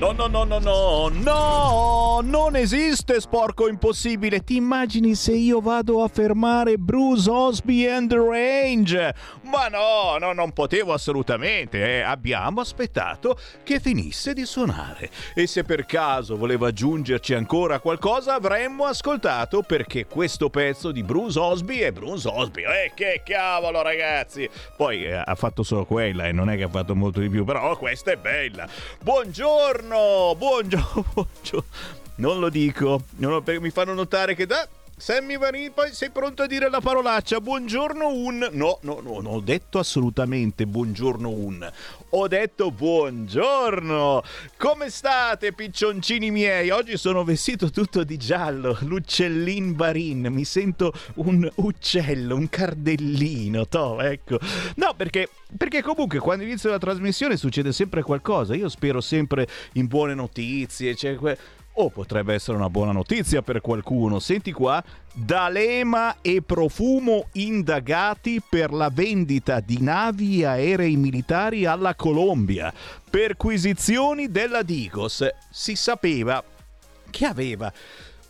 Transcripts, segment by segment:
No, no, no, no, no, no, non esiste sporco impossibile. Ti immagini se io vado a fermare Bruce Osby and the Range? Ma no, no, non potevo assolutamente. Eh. Abbiamo aspettato che finisse di suonare. E se per caso voleva aggiungerci ancora qualcosa, avremmo ascoltato perché questo pezzo di Bruce Osby è Bruce Osby. Eh, che cavolo, ragazzi! Poi eh, ha fatto solo quella e non è che ha fatto molto di più, però questa è bella. Buongiorno! Buongiorno, buongiorno. Non lo dico, non lo, mi fanno notare che da Sammy Varini, poi sei pronto a dire la parolaccia? Buongiorno un... No, no, no, non ho detto assolutamente buongiorno un. Ho detto buongiorno. Come state, piccioncini miei? Oggi sono vestito tutto di giallo, l'uccellin Varin. Mi sento un uccello, un cardellino, to, ecco. No, perché perché comunque quando inizia la trasmissione succede sempre qualcosa. Io spero sempre in buone notizie, cioè o potrebbe essere una buona notizia per qualcuno. Senti qua, D'Alema e Profumo indagati per la vendita di navi e aerei militari alla Colombia. Perquisizioni della Digos. Si sapeva che aveva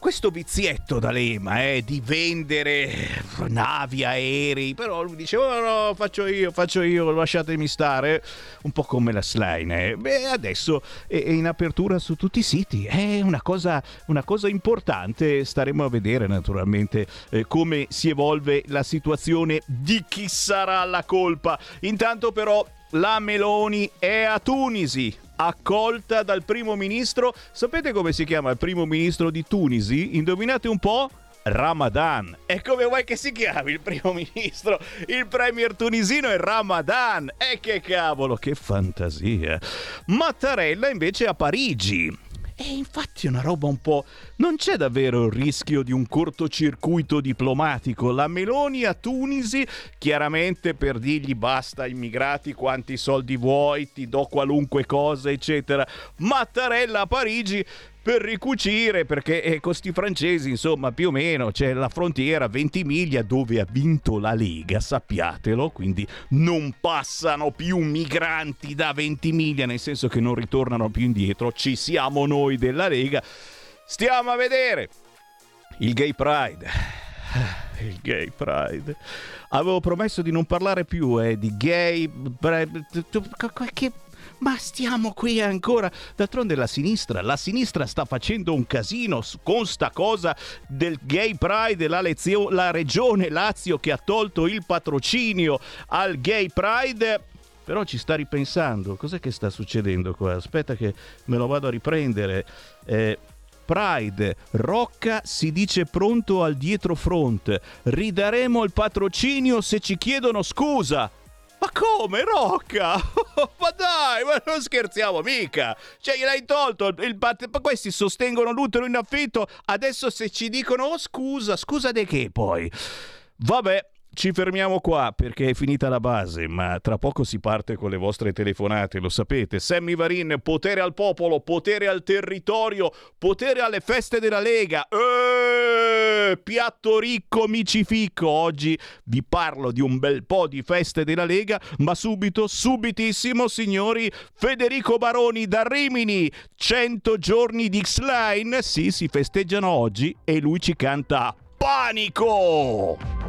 questo vizietto D'Alema eh, di vendere navi, aerei, però lui diceva oh, no, faccio io, faccio io, lasciatemi stare, un po' come la slime. Eh. Beh, adesso è in apertura su tutti i siti, è una cosa, una cosa importante, staremo a vedere naturalmente eh, come si evolve la situazione di chi sarà la colpa. Intanto però la Meloni è a Tunisi accolta dal primo ministro. Sapete come si chiama il primo ministro di Tunisi? Indovinate un po'? Ramadan. E come vuoi che si chiami il primo ministro? Il premier tunisino è Ramadan. E che cavolo, che fantasia. Mattarella invece a Parigi e infatti una roba un po'... Non c'è davvero il rischio di un cortocircuito diplomatico. La Meloni a Tunisi, chiaramente per dirgli basta immigrati, quanti soldi vuoi, ti do qualunque cosa, eccetera. Mattarella a Parigi per ricucire perché eh, con sti francesi insomma più o meno c'è la frontiera 20 miglia dove ha vinto la Lega sappiatelo quindi non passano più migranti da 20 miglia nel senso che non ritornano più indietro. Ci siamo noi della Lega. Stiamo a vedere il gay pride. Il gay pride. Avevo promesso di non parlare più eh, di gay che ma stiamo qui ancora. D'altronde la sinistra, la sinistra sta facendo un casino con sta cosa del gay pride, la, lezio, la regione Lazio che ha tolto il patrocinio al gay pride però ci sta ripensando. Cos'è che sta succedendo qua? Aspetta che me lo vado a riprendere. Eh, Pride, Rocca si dice pronto al dietro front. Ridaremo il patrocinio se ci chiedono scusa. Ma come, Rocca? ma dai, ma non scherziamo mica! Cioè, gliel'hai tolto il pat- Questi sostengono l'utero in affitto. Adesso se ci dicono, oh scusa, scusa di che poi? Vabbè, ci fermiamo qua perché è finita la base, ma tra poco si parte con le vostre telefonate, lo sapete. Sammy Varin, potere al popolo, potere al territorio, potere alle feste della Lega. Eeeh, piatto ricco, micifico. Oggi vi parlo di un bel po' di feste della Lega, ma subito, subitissimo, signori, Federico Baroni da Rimini. 100 giorni di X-Line, sì, si festeggiano oggi e lui ci canta Panico!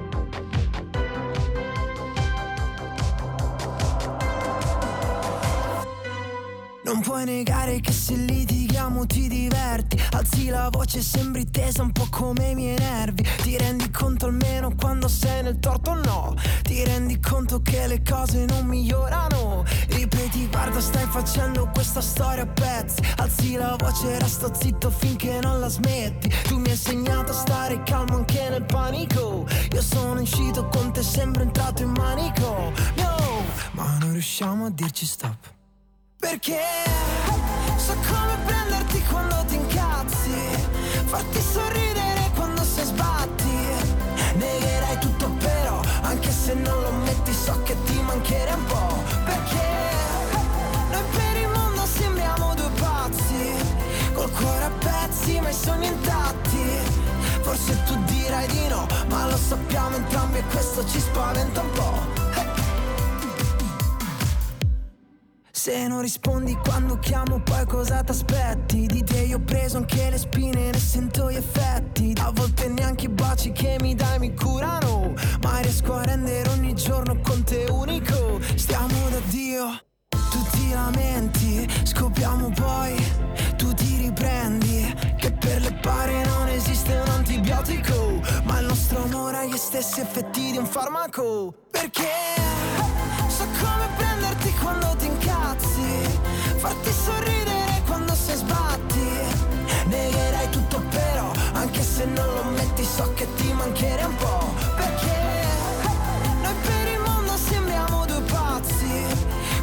Non puoi negare che se litighiamo ti diverti. Alzi la voce e sembri tesa un po' come i miei nervi. Ti rendi conto almeno quando sei nel torto o no? Ti rendi conto che le cose non migliorano? Ripeti guarda stai facendo questa storia a pezzi. Alzi la voce e resto zitto finché non la smetti. Tu mi hai insegnato a stare calmo anche nel panico. Io sono uscito con te sempre entrato in manico. No, ma non riusciamo a dirci stop perché so come prenderti quando ti incazzi, farti sorridere quando si sbatti. Negherai tutto però, anche se non lo metti so che ti mancherà un po'. Perché noi per il mondo sembriamo due pazzi, col cuore a pezzi ma i sogni intatti. Forse tu dirai di no, ma lo sappiamo entrambi e questo ci spaventa un po'. Se non rispondi quando chiamo poi cosa t'aspetti? Di te io ho preso anche le spine, ne sento gli effetti. A volte neanche i baci che mi dai mi curano Ma riesco a rendere ogni giorno con te unico. Stiamo da Dio, tu ti lamenti Scopriamo poi, tu ti riprendi Che per le pare non esiste un antibiotico Ma il nostro amore ha gli stessi effetti di un farmaco. Perché so come incazzi Farti sorridere quando sei sbatti. Negherai tutto però Anche se non lo metti so che ti mancherei un po' Perché noi per il mondo sembriamo due pazzi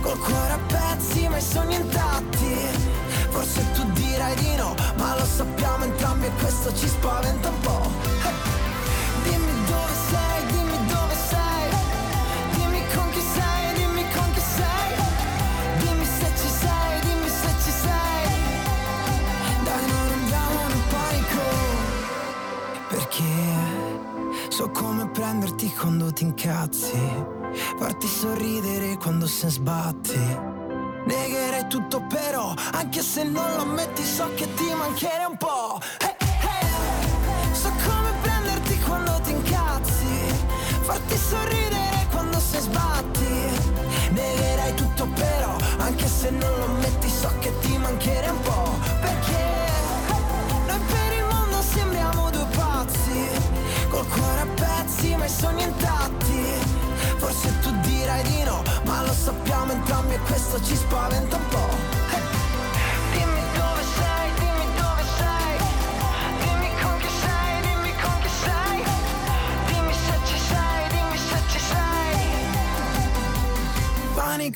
Col cuore a pezzi ma i sogni intatti. Forse tu dirai di no Ma lo sappiamo entrambi e questo ci spaventa un po' Perché so come prenderti quando ti incazzi. Farti sorridere quando se sbatti. Negherei tutto però Anche se non lo ammetti so che ti mancherei un po' Eh, eh. So come prenderti quando ti incazzi. Farti sorridere quando se sbatti. Negherai tutto però Anche se non lo ammetti so che ti mancherei un po' Col cuore a pezzi ma i sogni intatti. Forse tu dirai di no Ma lo sappiamo entrambi e questo ci spaventa un po'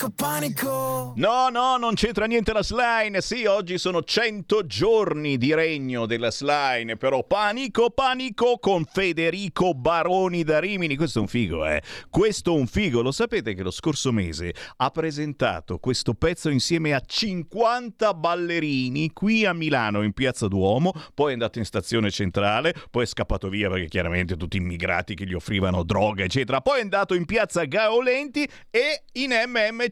Panico, panico No, no, non c'entra niente la slime. Sì, oggi sono 100 giorni di regno della slime, però panico, panico con Federico Baroni da Rimini. Questo è un figo, eh. Questo è un figo. Lo sapete che lo scorso mese ha presentato questo pezzo insieme a 50 ballerini qui a Milano, in Piazza Duomo, poi è andato in stazione centrale, poi è scappato via perché chiaramente tutti immigrati che gli offrivano droga, eccetera. Poi è andato in Piazza Gaolenti e in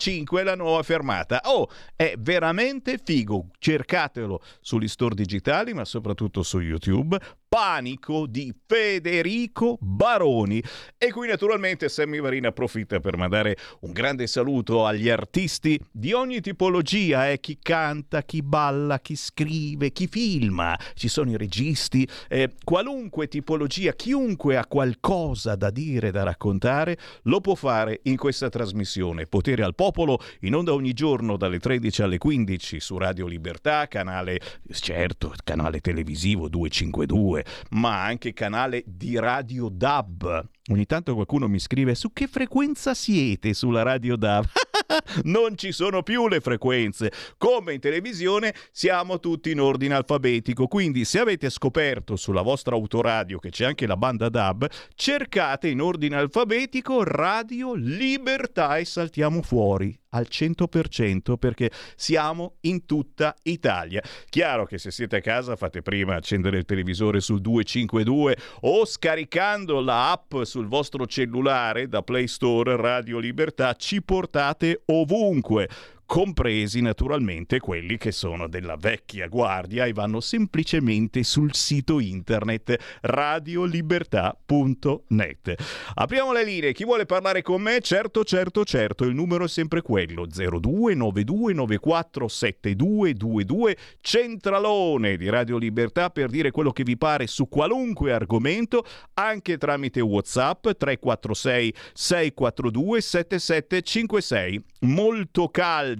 MM5 la nuova fermata. Oh, è veramente figo. Cercatelo sugli store digitali, ma soprattutto su YouTube. Panico di Federico Baroni. E qui naturalmente Sammy Varin approfitta per mandare un grande saluto agli artisti di ogni tipologia, eh? chi canta, chi balla, chi scrive, chi filma, ci sono i registi, eh, qualunque tipologia, chiunque ha qualcosa da dire, da raccontare, lo può fare in questa trasmissione. Potere al popolo in onda ogni giorno dalle 13 alle 15 su Radio Libertà, canale, certo, canale televisivo 252 ma anche canale di Radio DAB. Ogni tanto qualcuno mi scrive su che frequenza siete sulla Radio DAB. non ci sono più le frequenze. Come in televisione siamo tutti in ordine alfabetico, quindi se avete scoperto sulla vostra autoradio che c'è anche la banda DAB, cercate in ordine alfabetico Radio Libertà e saltiamo fuori al 100% perché siamo in tutta Italia. Chiaro che se siete a casa fate prima accendere il televisore sul 252 o scaricando la app sul vostro cellulare da Play Store Radio Libertà ci portate ovunque compresi naturalmente quelli che sono della vecchia guardia e vanno semplicemente sul sito internet radiolibertà.net. Apriamo le linee, chi vuole parlare con me? Certo, certo, certo, il numero è sempre quello 0292947222 centralone di Radio Libertà per dire quello che vi pare su qualunque argomento anche tramite WhatsApp 346 642 7756. Molto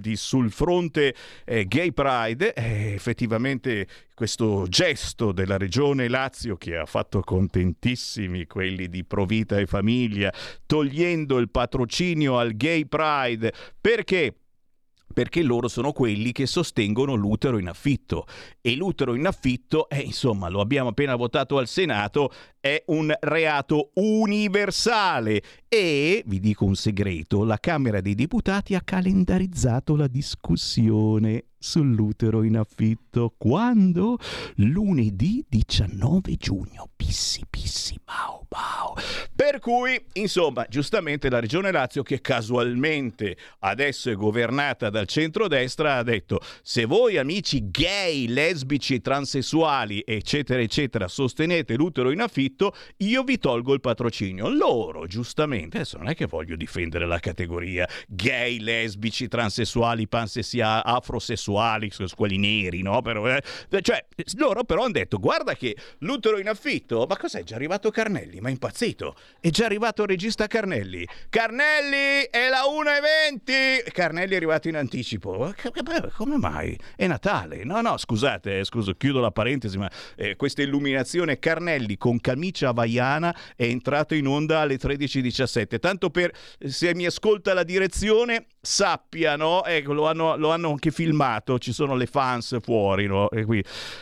caldi sul fronte eh, Gay Pride, eh, effettivamente questo gesto della regione Lazio che ha fatto contentissimi quelli di Provita e Famiglia, togliendo il patrocinio al Gay Pride, perché? Perché loro sono quelli che sostengono l'utero in affitto. E l'utero in affitto, eh, insomma, lo abbiamo appena votato al Senato, è un reato universale. E, vi dico un segreto, la Camera dei Deputati ha calendarizzato la discussione sull'utero in affitto. Quando? Lunedì 19 giugno. Pissi, pissi, bau, bau. Per cui, insomma, giustamente la Regione Lazio, che casualmente adesso è governata dal centrodestra, ha detto se voi amici gay, lesbici, transessuali, eccetera, eccetera, sostenete l'utero in affitto, io vi tolgo il patrocinio. Loro, giustamente, adesso non è che voglio difendere la categoria gay, lesbici, transessuali, pansessuali, afrosessuali, omosessuali, quelli neri, no? Però, eh, cioè, loro però hanno detto, guarda che l'utero in affitto, ma cos'è? È già arrivato Carnelli, ma è impazzito. È già arrivato il regista Carnelli. Carnelli, è la 1.20! Carnelli è arrivato in anticipo. Come mai? È Natale. No, no, scusate, eh, scuso, chiudo la parentesi, ma eh, questa illuminazione Carnelli con camicia havaiana è entrato in onda alle 13.17. Tanto per, se mi ascolta la direzione, sappiano, ecco, lo hanno, lo hanno anche filmato, ci sono le fans fuori, no?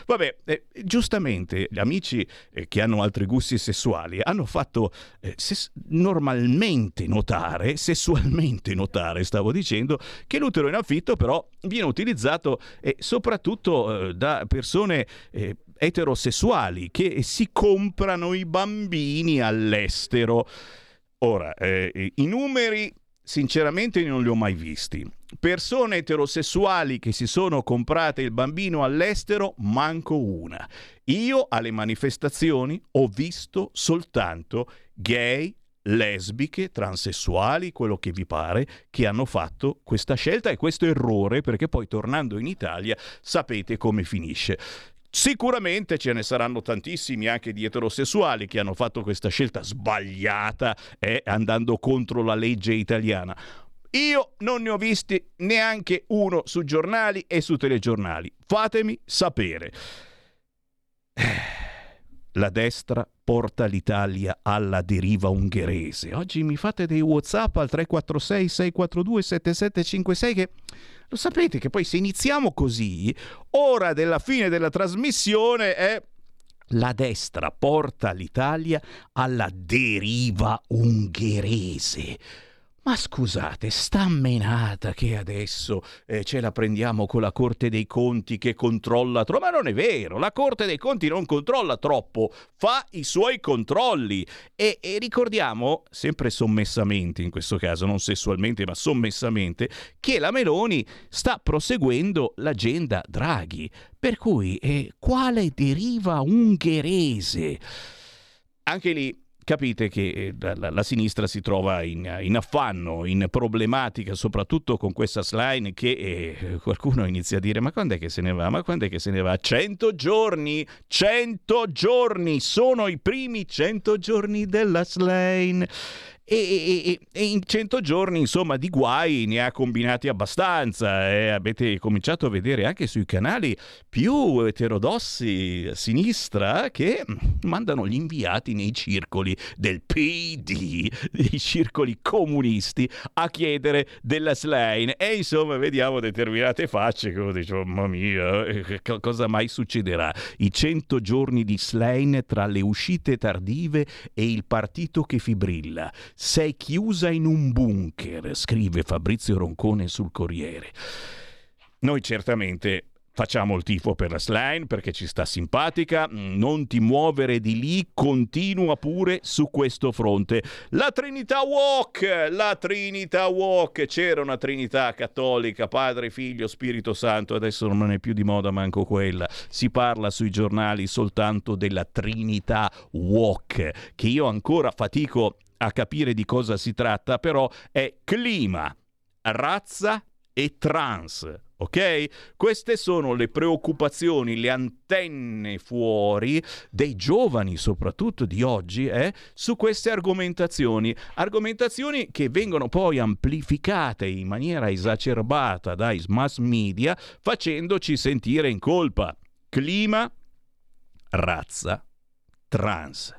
Vabbè, eh, giustamente gli amici eh, che hanno altri gusti sessuali hanno fatto eh, ses- normalmente notare, sessualmente notare, stavo dicendo, che l'utero in affitto però viene utilizzato eh, soprattutto eh, da persone eh, eterosessuali che si comprano i bambini all'estero. Ora, eh, i numeri sinceramente non li ho mai visti. Persone eterosessuali che si sono comprate il bambino all'estero, manco una. Io alle manifestazioni ho visto soltanto gay, lesbiche, transessuali, quello che vi pare, che hanno fatto questa scelta e questo errore, perché poi tornando in Italia sapete come finisce. Sicuramente ce ne saranno tantissimi anche di eterosessuali che hanno fatto questa scelta sbagliata eh, andando contro la legge italiana. Io non ne ho visti neanche uno su giornali e su telegiornali. Fatemi sapere. La destra porta l'Italia alla deriva ungherese. Oggi mi fate dei WhatsApp al 346 642 7756 che lo sapete che poi se iniziamo così, ora della fine della trasmissione è la destra porta l'Italia alla deriva ungherese. Ma scusate, sta menata che adesso eh, ce la prendiamo con la Corte dei Conti che controlla troppo. Ma non è vero, la Corte dei Conti non controlla troppo, fa i suoi controlli. E, e ricordiamo, sempre sommessamente in questo caso, non sessualmente ma sommessamente, che la Meloni sta proseguendo l'agenda Draghi. Per cui, eh, quale deriva ungherese? Anche lì capite che eh, la, la sinistra si trova in, in, affanno, in problematica, soprattutto con questa slide che eh, qualcuno inizia a dire ma quando è che se ne va? Ma quando è che se ne va? 100 giorni! 100 giorni! Sono i primi 100 giorni della slide! E, e, e, in 100 giorni insomma di guai ne ha combinati abbastanza e avete cominciato a vedere anche sui canali più eterodossi a sinistra che mandano gli inviati nei circoli del PD, nei circoli comunisti a chiedere della Slane e insomma vediamo determinate facce come dicevo mamma mia eh, cosa mai succederà? I 100 giorni di Slane tra le uscite tardive e il partito che fibrilla sei chiusa in un bunker, scrive Fabrizio Roncone sul Corriere. Noi certamente Facciamo il tifo per la Slime perché ci sta simpatica, non ti muovere di lì, continua pure su questo fronte. La Trinità Walk, la Trinità Walk, c'era una Trinità cattolica, Padre, Figlio, Spirito Santo, adesso non è più di moda manco quella. Si parla sui giornali soltanto della Trinità Walk, che io ancora fatico a capire di cosa si tratta, però è clima, razza e trans. Ok? Queste sono le preoccupazioni, le antenne fuori dei giovani, soprattutto di oggi, eh, su queste argomentazioni. Argomentazioni che vengono poi amplificate in maniera esacerbata dai mass media, facendoci sentire in colpa. Clima, razza, trans.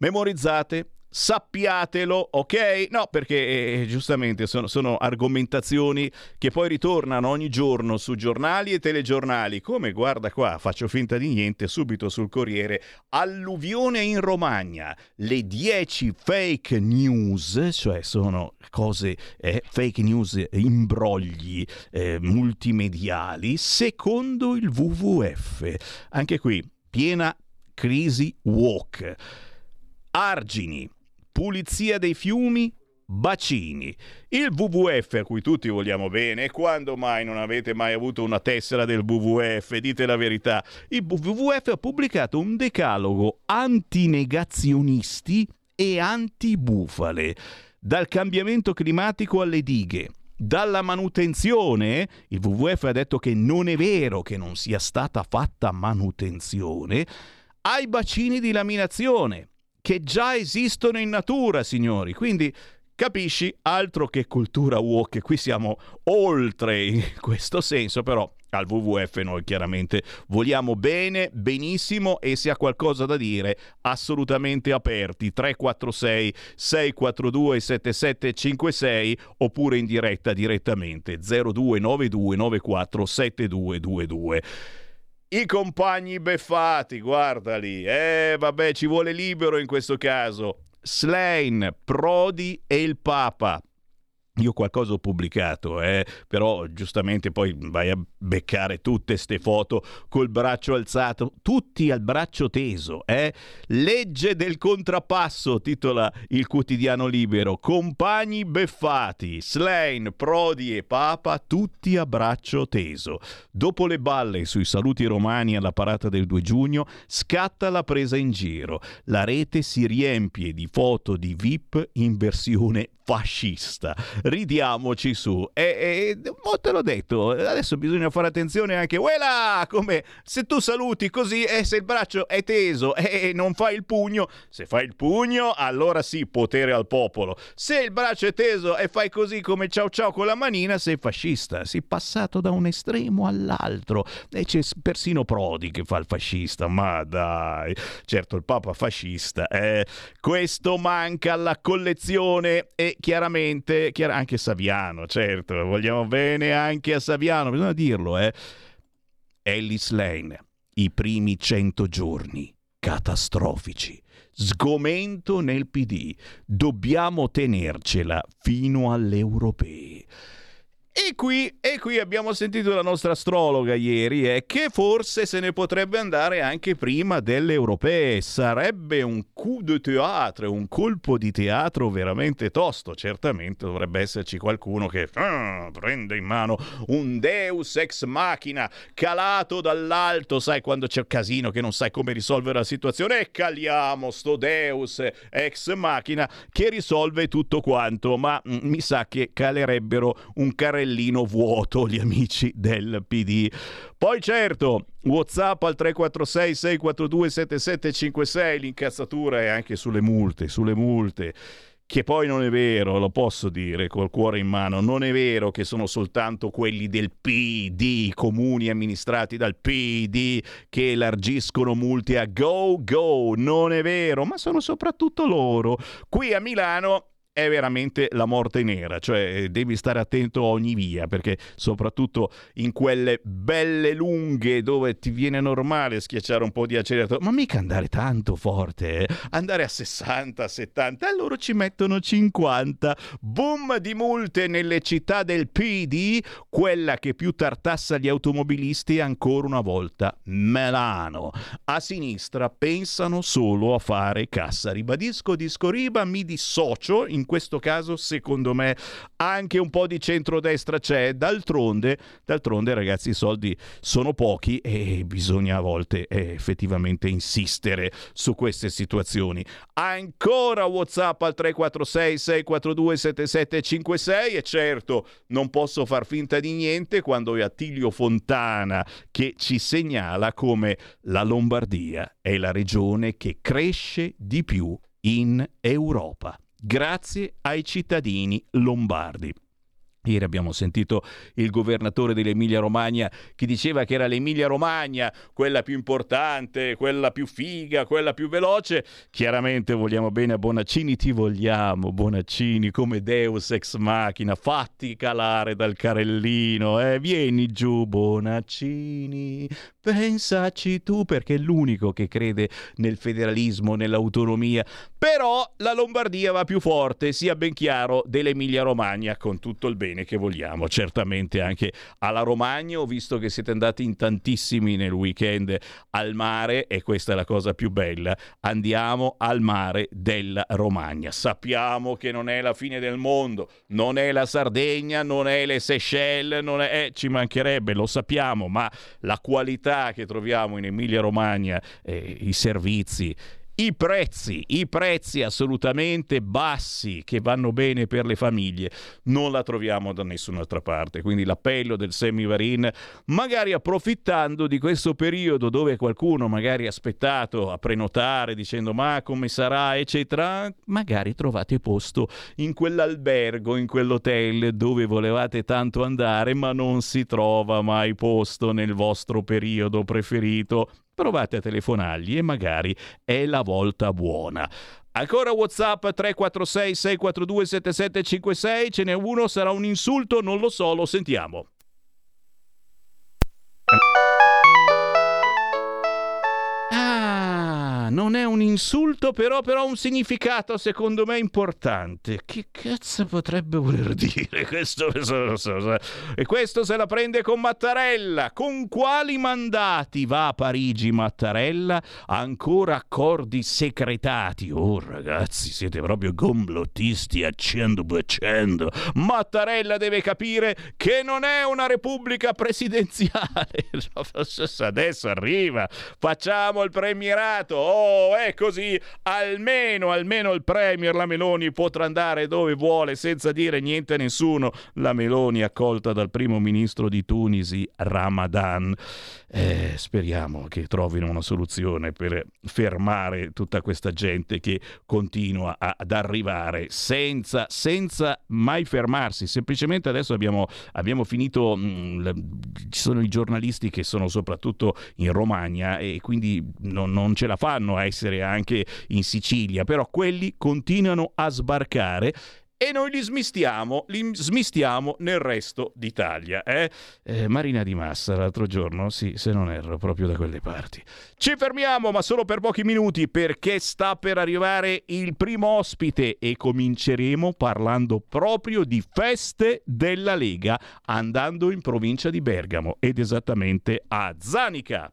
Memorizzate sappiatelo, ok? No, perché eh, giustamente sono, sono, argomentazioni che poi ritornano ogni giorno su giornali e telegiornali, come guarda qua, faccio finta di niente, subito sul Corriere, alluvione in Romagna, le 10 fake news, cioè sono cose, eh, fake news, imbrogli eh, multimediali, secondo il WWF. Anche qui, piena crisi walk. Argini, pulizia dei fiumi, bacini. Il WWF a cui tutti vogliamo bene, quando mai non avete mai avuto una tessera del WWF? Dite la verità. Il WWF ha pubblicato un decalogo antinegazionisti e antibufale. Dal cambiamento climatico alle dighe, dalla manutenzione, il WWF ha detto che non è vero che non sia stata fatta manutenzione, ai bacini di laminazione, che già esistono in natura, signori. Quindi capisci, altro che cultura walk, qui siamo oltre in questo senso, però al WWF noi chiaramente vogliamo bene, benissimo e se ha qualcosa da dire assolutamente aperti. 346 642 7756 oppure in diretta direttamente 0292 94 7222 i compagni beffati, guardali. Eh, vabbè, ci vuole libero in questo caso. Slain, Prodi e il Papa. Io qualcosa ho pubblicato, eh, però giustamente poi vai a beccare tutte ste foto col braccio alzato, tutti al braccio teso. Eh? Legge del contrappasso, titola il quotidiano libero. Compagni beffati, Slain, Prodi e Papa, tutti a braccio teso. Dopo le balle sui saluti romani alla parata del 2 giugno, scatta la presa in giro. La rete si riempie di foto di VIP in versione fascista. Ridiamoci su. E, e te l'ho detto, adesso bisogna fare attenzione anche, uela, come se tu saluti così e se il braccio è teso e non fai il pugno, se fai il pugno allora sì, potere al popolo. Se il braccio è teso e fai così come ciao ciao con la manina, sei fascista. Sei passato da un estremo all'altro. E c'è persino Prodi che fa il fascista, ma dai. Certo, il Papa fascista. Eh, questo manca alla collezione e chiaramente, chiar- anche Saviano, certo, vogliamo bene anche a Saviano, bisogna dirlo, eh. Ellis Lane, i primi cento giorni, catastrofici. Sgomento nel PD. Dobbiamo tenercela fino alle europee. E qui, e qui, abbiamo sentito la nostra astrologa ieri, eh, che forse se ne potrebbe andare anche prima delle europee. Sarebbe un coup de théâtre, un colpo di teatro veramente tosto. Certamente dovrebbe esserci qualcuno che ah, prende in mano un deus ex machina calato dall'alto, sai quando c'è un casino che non sai come risolvere la situazione e caliamo sto deus ex machina che risolve tutto quanto, ma mm, mi sa che calerebbero un carrello carrellino vuoto gli amici del PD. Poi certo, WhatsApp al 346 642 7756, l'incazzatura è anche sulle multe, sulle multe che poi non è vero, lo posso dire col cuore in mano, non è vero che sono soltanto quelli del PD, comuni amministrati dal PD, che elargiscono multe a go go, non è vero, ma sono soprattutto loro. Qui a Milano è veramente la morte nera, cioè devi stare attento a ogni via, perché soprattutto in quelle belle lunghe dove ti viene normale schiacciare un po' di acceleratore, ma mica andare tanto forte, eh? andare a 60, 70, e loro ci mettono 50. Boom di multe nelle città del PD, quella che più tartassa gli automobilisti ancora una volta Milano. A sinistra pensano solo a fare cassa. Ribadisco, discoriba, mi dissocio in questo caso secondo me anche un po' di centrodestra c'è, d'altronde, d'altronde ragazzi i soldi sono pochi e bisogna a volte eh, effettivamente insistere su queste situazioni. Ancora Whatsapp al 346 642 7756 e certo non posso far finta di niente quando è Attilio Fontana che ci segnala come la Lombardia è la regione che cresce di più in Europa grazie ai cittadini lombardi. Ieri abbiamo sentito il governatore dell'Emilia Romagna che diceva che era l'Emilia Romagna quella più importante, quella più figa, quella più veloce. Chiaramente vogliamo bene a Bonaccini, ti vogliamo Bonaccini come Deus ex machina, fatti calare dal carellino, eh? vieni giù Bonaccini, pensaci tu perché è l'unico che crede nel federalismo, nell'autonomia. Però la Lombardia va più forte, sia ben chiaro, dell'Emilia Romagna con tutto il bene bene che vogliamo, certamente anche alla Romagna. Ho visto che siete andati in tantissimi nel weekend al mare e questa è la cosa più bella. Andiamo al mare della Romagna. Sappiamo che non è la fine del mondo, non è la Sardegna, non è le Seychelles, non è, eh, ci mancherebbe, lo sappiamo, ma la qualità che troviamo in Emilia Romagna, eh, i servizi, i prezzi, i prezzi assolutamente bassi che vanno bene per le famiglie, non la troviamo da nessun'altra parte. Quindi l'appello del Semivarin, magari approfittando di questo periodo dove qualcuno magari ha aspettato a prenotare dicendo ma come sarà, eccetera, magari trovate posto in quell'albergo, in quell'hotel dove volevate tanto andare, ma non si trova mai posto nel vostro periodo preferito provate a telefonargli e magari è la volta buona. Ancora WhatsApp 346 642 7756, ce n'è uno, sarà un insulto, non lo so, lo sentiamo. Un insulto, però, però un significato secondo me importante. Che cazzo potrebbe voler dire questo? E questo se la prende con Mattarella. Con quali mandati va a Parigi Mattarella? Ancora accordi secretati. Oh ragazzi, siete proprio complottisti a 100%. Mattarella deve capire che non è una repubblica presidenziale. Adesso arriva. Facciamo il premierato. Oh, così, almeno, almeno il Premier, la Meloni, potrà andare dove vuole senza dire niente a nessuno. La Meloni accolta dal primo ministro di Tunisi, Ramadan. Eh, speriamo che trovino una soluzione per fermare tutta questa gente che continua ad arrivare senza, senza mai fermarsi. Semplicemente adesso abbiamo, abbiamo finito, mh, mm, ci sono i giornalisti che sono soprattutto in Romagna e quindi non, non ce la fanno a essere anche in Sicilia, però quelli continuano a sbarcare e noi li smistiamo, li smistiamo nel resto d'Italia. Eh? Eh, Marina di Massa l'altro giorno, sì, se non erro, proprio da quelle parti. Ci fermiamo, ma solo per pochi minuti, perché sta per arrivare il primo ospite e cominceremo parlando proprio di feste della Lega, andando in provincia di Bergamo ed esattamente a Zanica.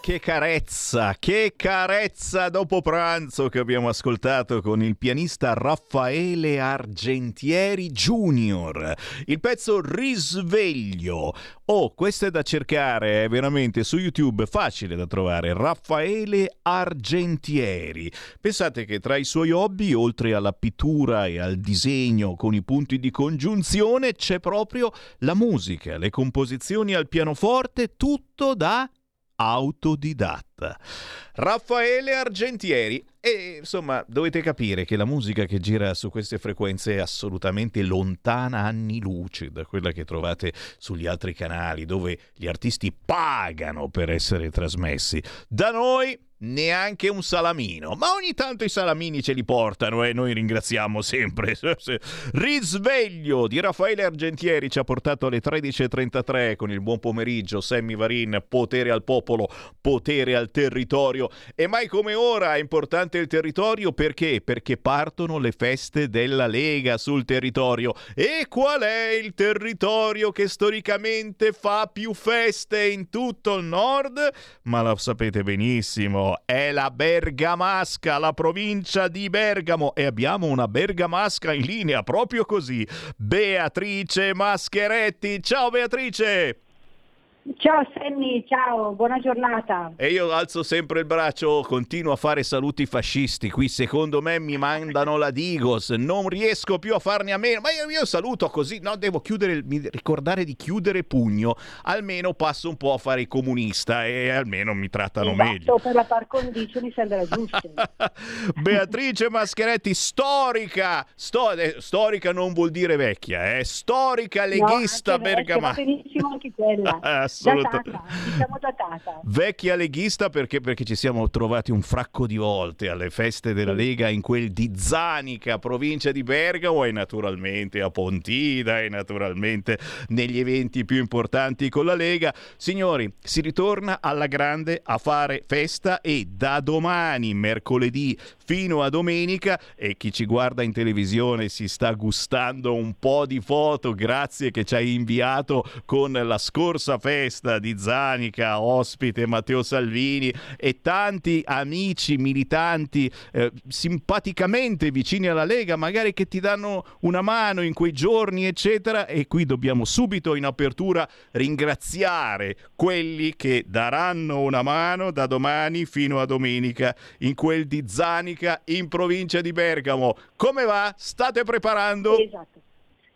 Che carezza, che carezza dopo pranzo che abbiamo ascoltato con il pianista Raffaele Argentieri Junior. Il pezzo Risveglio. Oh, questo è da cercare, è veramente su YouTube, facile da trovare. Raffaele Argentieri. Pensate che tra i suoi hobby, oltre alla pittura e al disegno con i punti di congiunzione, c'è proprio la musica, le composizioni al pianoforte, tutto da autodidatta. Raffaele Argentieri e insomma dovete capire che la musica che gira su queste frequenze è assolutamente lontana anni luce da quella che trovate sugli altri canali dove gli artisti pagano per essere trasmessi. Da noi neanche un salamino, ma ogni tanto i salamini ce li portano e noi ringraziamo sempre. Risveglio di Raffaele Argentieri ci ha portato alle 13.33 con il buon pomeriggio, Sammy Varin, potere al popolo, potere al territorio e mai come ora è importante il territorio perché? Perché partono le feste della Lega sul territorio. E qual è il territorio che storicamente fa più feste in tutto il nord? Ma lo sapete benissimo, è la Bergamasca, la provincia di Bergamo e abbiamo una Bergamasca in linea proprio così. Beatrice Mascheretti. Ciao Beatrice! Ciao Sammy, ciao, buona giornata. E io alzo sempre il braccio, continuo a fare saluti fascisti. Qui secondo me mi mandano la Digos, non riesco più a farne a meno. Ma io, io saluto così, no, devo chiudere, ricordare di chiudere pugno. Almeno passo un po' a fare comunista e almeno mi trattano esatto, meglio. per la par condicio mi sembra giusto. Beatrice Mascheretti, storica, sto, eh, storica non vuol dire vecchia, eh, storica leghista no, bergamasca. Benissimo anche quella. assolutamente. Datata, datata. Vecchia leghista perché, perché ci siamo trovati un fracco di volte alle feste della Lega in quel di Zanica, provincia di Bergamo e naturalmente a Pontida e naturalmente negli eventi più importanti con la Lega. Signori, si ritorna alla grande a fare festa e da domani, mercoledì fino a domenica e chi ci guarda in televisione si sta gustando un po' di foto, grazie che ci hai inviato con la scorsa festa di Zanica, ospite Matteo Salvini e tanti amici militanti eh, simpaticamente vicini alla Lega, magari che ti danno una mano in quei giorni, eccetera, e qui dobbiamo subito in apertura ringraziare quelli che daranno una mano da domani fino a domenica in quel di Zanica in provincia di Bergamo. Come va? State preparando? Esatto.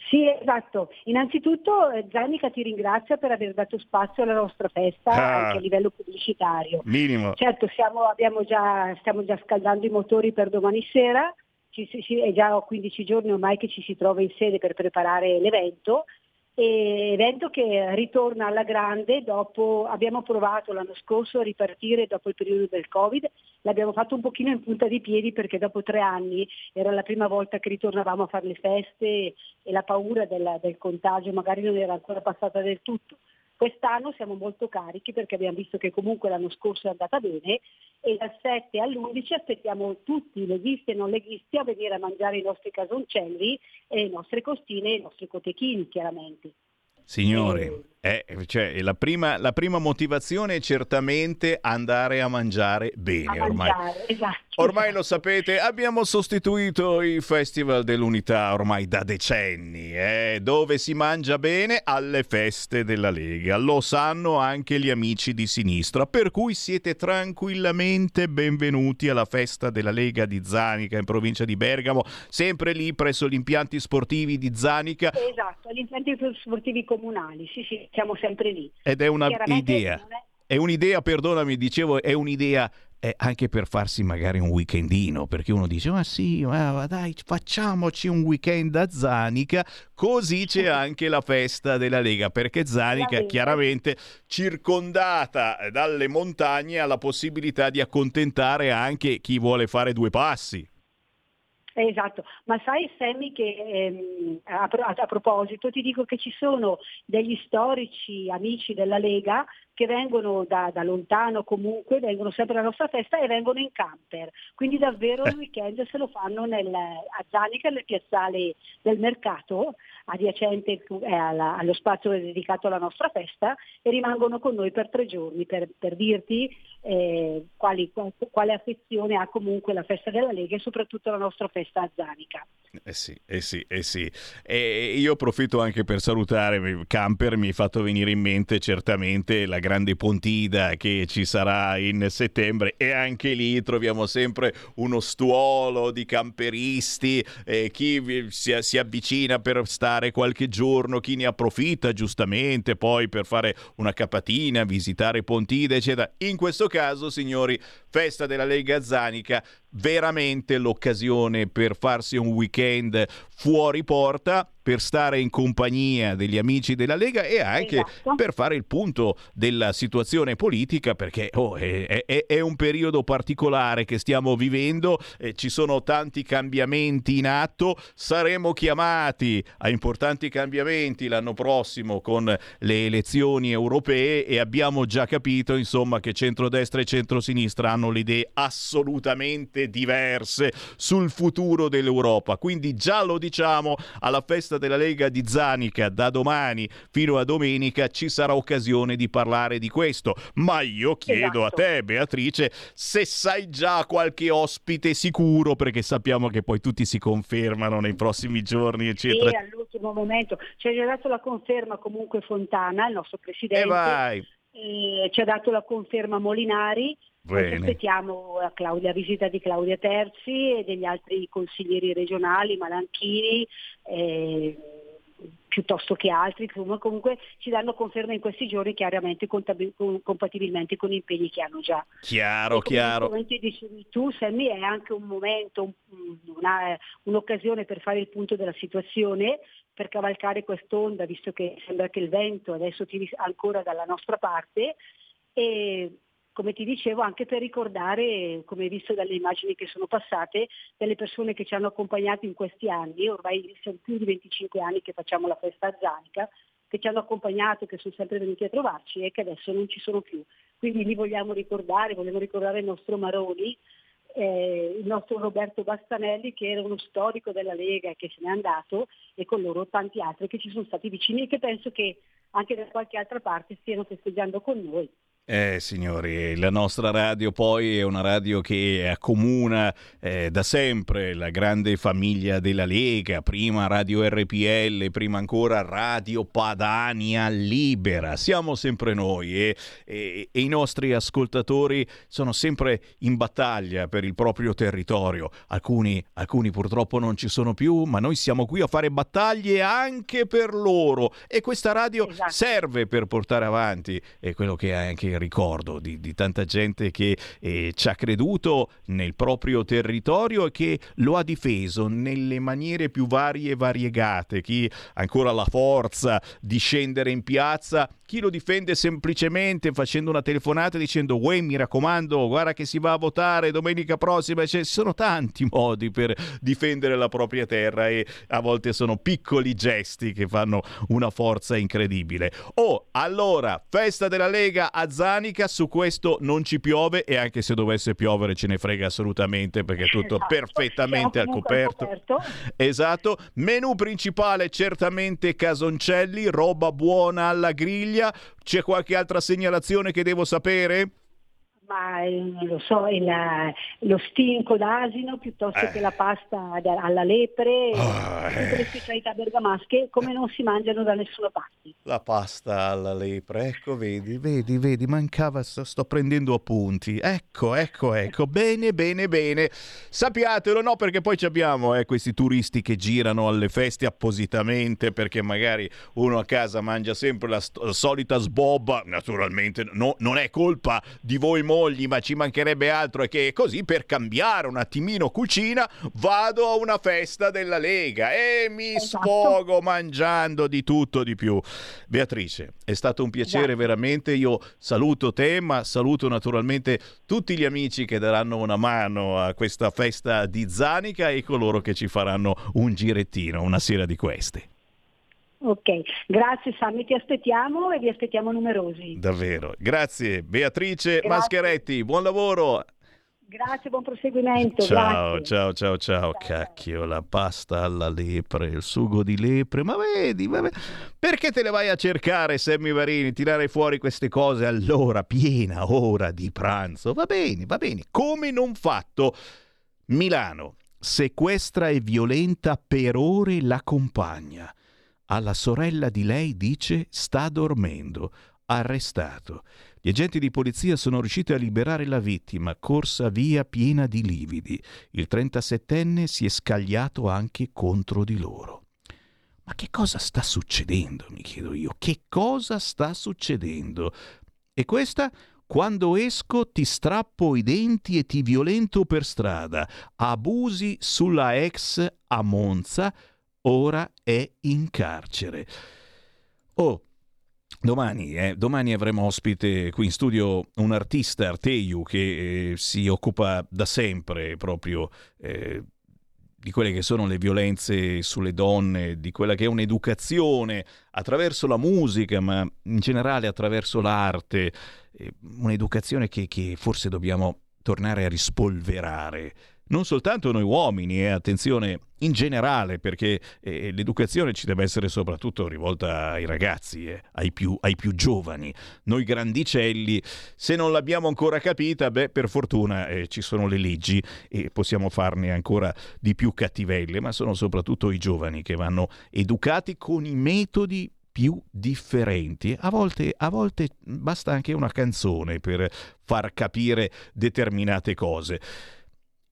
Sì, esatto. Innanzitutto eh, Zanica ti ringrazia per aver dato spazio alla nostra festa Ah. anche a livello pubblicitario. Minimo. Certo, siamo, abbiamo già, stiamo già scaldando i motori per domani sera, ci, si- si- è già 15 giorni ormai che ci si trova in sede per preparare l'evento, evento che ritorna alla grande dopo, abbiamo provato l'anno scorso a ripartire dopo il periodo del Covid, l'abbiamo fatto un pochino in punta di piedi perché dopo tre anni era la prima volta che ritornavamo a fare le feste e la paura della- del contagio magari non era ancora passata del tutto. Quest'anno siamo molto carichi perché abbiamo visto che comunque l'anno scorso è andata bene e dal 7 all'11 aspettiamo tutti, leghisti e non leghisti, a venire a mangiare i nostri casoncelli e le nostre costine e i nostri cotechini chiaramente. Signori, eh, cioè, la, prima, la prima motivazione è certamente andare a mangiare bene. A ormai. mangiare, esatto. Ormai lo sapete, abbiamo sostituito il Festival dell'Unità ormai da decenni, eh, dove si mangia bene alle feste della Lega. Lo sanno anche gli amici di sinistra, per cui siete tranquillamente benvenuti alla festa della Lega di Zanica in provincia di Bergamo, sempre lì presso gli impianti sportivi di Zanica. Esatto, agli impianti sportivi comunali, sì sì, siamo sempre lì. Ed è una Chiaramente idea. non è- È un'idea, perdonami, dicevo, è un'idea eh, anche per farsi magari un weekendino, perché uno dice, ma sì, ma dai, facciamoci un weekend a Zanica, così c'è anche la festa della Lega, perché Zanica chiaramente circondata dalle montagne ha la possibilità di accontentare anche chi vuole fare due passi. Esatto, ma sai Sammy che ehm, a, pro- a proposito ti dico che ci sono degli storici amici della Lega che vengono da, da, lontano comunque, vengono sempre alla nostra festa e vengono in camper. Quindi davvero il weekend se lo fanno nel, a Zanica, nel piazzale del mercato, adiacente eh, alla, allo spazio dedicato alla nostra festa e rimangono con noi per tre giorni per, per dirti eh, quali, quale affezione ha comunque la festa della Lega e soprattutto la nostra festa a Zanica. Eh sì, eh sì, eh sì. E io approfitto anche per salutare Camper, mi hai fatto venire in mente certamente la grande Pontida che ci sarà in settembre e anche lì troviamo sempre uno stuolo di camperisti, eh, chi si, si, avvicina per stare qualche giorno, chi ne approfitta giustamente poi per fare una capatina, visitare Pontida, eccetera. In questo caso, signori, festa della Lega Zanica, veramente l'occasione per farsi un weekend fuori porta per stare in compagnia degli amici della Lega e anche esatto. per fare il punto della situazione politica perché oh, è, è, è, un periodo particolare che stiamo vivendo, eh, ci sono tanti cambiamenti in atto, saremo chiamati a importanti cambiamenti l'anno prossimo con le elezioni europee e abbiamo già capito insomma che centrodestra e centrosinistra hanno le idee assolutamente diverse sul futuro dell'Europa, quindi già lo diciamo alla festa della Lega di Zanica da domani fino a domenica ci sarà occasione di parlare di questo. Ma io chiedo esatto. a te, Beatrice, se sai già qualche ospite sicuro, perché sappiamo che poi tutti si confermano nei prossimi giorni, eccetera. Sì, all'ultimo momento. Ci ha già dato la conferma comunque Fontana, il nostro presidente. E vai. Eh, ci ha dato la conferma Molinari. Bene. Aspettiamo la, Claudia, la, visita di Claudia Terzi e degli altri consiglieri regionali, Malanchini, eh, piuttosto che altri, comunque ci danno conferma in questi giorni chiaramente contabil- compatibilmente con gli impegni che hanno già. Chiaro, chiaro. Come dicevi tu, Sammy, è anche un momento, una, un'occasione per fare il punto della situazione, per cavalcare quest'onda, visto che sembra che il vento adesso tiri ancora dalla nostra parte e come ti dicevo, anche per ricordare, come visto dalle immagini che sono passate, delle persone che ci hanno accompagnato in questi anni, ormai sono più di 25 anni che facciamo la festa Zanica, che ci hanno accompagnato, che sono sempre venuti a trovarci e che adesso non ci sono più. Quindi li vogliamo ricordare, vogliamo ricordare il nostro Maroni, eh, il nostro Roberto Bastanelli che era uno storico della Lega e che se n'è andato e con loro tanti altri che ci sono stati vicini e che penso che anche da qualche altra parte stiano festeggiando con noi. Eh signori, la nostra radio poi è una radio che accomuna eh, da sempre la grande famiglia della Lega, prima Radio RPL, prima ancora Radio Padania Libera. Siamo sempre noi e, e, e, i nostri ascoltatori sono sempre in battaglia per il proprio territorio. Alcuni, alcuni purtroppo non ci sono più, ma noi siamo qui a fare battaglie anche per loro e questa radio esatto. serve per portare avanti e quello che è anche ricordo di, di tanta gente che eh, ci ha creduto nel proprio territorio e che lo ha difeso nelle maniere più varie e variegate. Chi ha ancora la forza di scendere in piazza, chi lo difende semplicemente facendo una telefonata dicendo Uè mi raccomando guarda che si va a votare domenica prossima cioè, ci sono tanti modi per difendere la propria terra e a volte sono piccoli gesti che fanno una forza incredibile oh allora festa della Lega a Zanica su questo non ci piove e anche se dovesse piovere ce ne frega assolutamente perché è tutto esatto. perfettamente al coperto. coperto esatto menù principale certamente casoncelli roba buona alla griglia. C'è qualche altra segnalazione che devo sapere? Ma non lo so, il, lo stinco d'asino piuttosto eh. che la pasta alla lepre, oh, tutte le specialità bergamasche come non si mangiano da nessuna parte. La pasta alla lepre, ecco, vedi, vedi, vedi, mancava, sto, sto prendendo appunti. Ecco, ecco, ecco, bene, bene, bene. Sappiatelo, no, perché poi abbiamo eh, questi turisti che girano alle feste appositamente perché magari uno a casa mangia sempre la, st- la solita sbobba, naturalmente no, non è colpa di voi molti mogli, ma ci mancherebbe altro e che così per cambiare un attimino cucina vado a una festa della Lega e mi esatto. sfogo mangiando di tutto di più. Beatrice, è stato un piacere Grazie. veramente, io saluto te, ma saluto naturalmente tutti gli amici che daranno una mano a questa festa di Zanica e coloro che ci faranno un girettino una sera di queste. Ok, grazie Sammy, ti aspettiamo e vi aspettiamo numerosi. Davvero. Grazie Beatrice grazie. Mascheretti, buon lavoro. Grazie, buon proseguimento. Ciao, grazie. ciao, ciao, ciao. Cacchio, la pasta alla lepre, il sugo di lepre. Ma vedi, ma vedi, perché te le vai a cercare, Sammy Varini, tirare fuori queste cose all'ora piena ora di pranzo? Va bene, va bene. Come non fatto? Milano sequestra e violenta per ore la compagna. Alla sorella di lei dice sta dormendo. Arrestato. Gli agenti di polizia sono riusciti a liberare la vittima, corsa via piena di lividi. Il 37enne si è scagliato anche contro di loro. Ma che cosa sta succedendo, mi chiedo io? Che cosa sta succedendo? E questa quando esco ti strappo i denti e ti violento per strada. Abusi sulla ex a Monza, ora è in carcere. Oh, Domani, eh, domani, avremo ospite qui in studio un artista, Arteiu, che eh, si occupa da sempre proprio eh, di quelle che sono le violenze sulle donne, di quella che è un'educazione attraverso la musica, ma in generale attraverso l'arte, eh, un'educazione che, che forse dobbiamo tornare a rispolverare non soltanto noi uomini, eh, attenzione in generale, perché eh, l'educazione ci deve essere soprattutto rivolta ai ragazzi, eh, ai, più, ai, più, giovani. Noi grandicelli, se non l'abbiamo ancora capita, beh, per fortuna eh, ci sono le leggi e possiamo farne ancora di più cattivelle, ma sono soprattutto i giovani che vanno educati con i metodi più differenti. A volte, a volte basta anche una canzone per far capire determinate cose.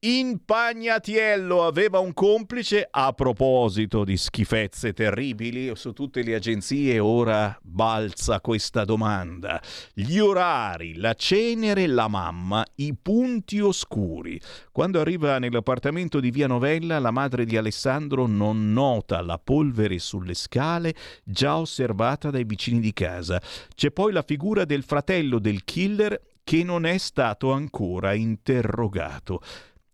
Impagnatiello aveva un complice a proposito di schifezze terribili su tutte le agenzie ora balza questa domanda. Gli orari la cenere la mamma i punti oscuri. Quando arriva nell'appartamento di via Novella la madre di Alessandro non nota la polvere sulle scale già osservata dai vicini di casa. C'è poi la figura del fratello del killer che non è stato ancora interrogato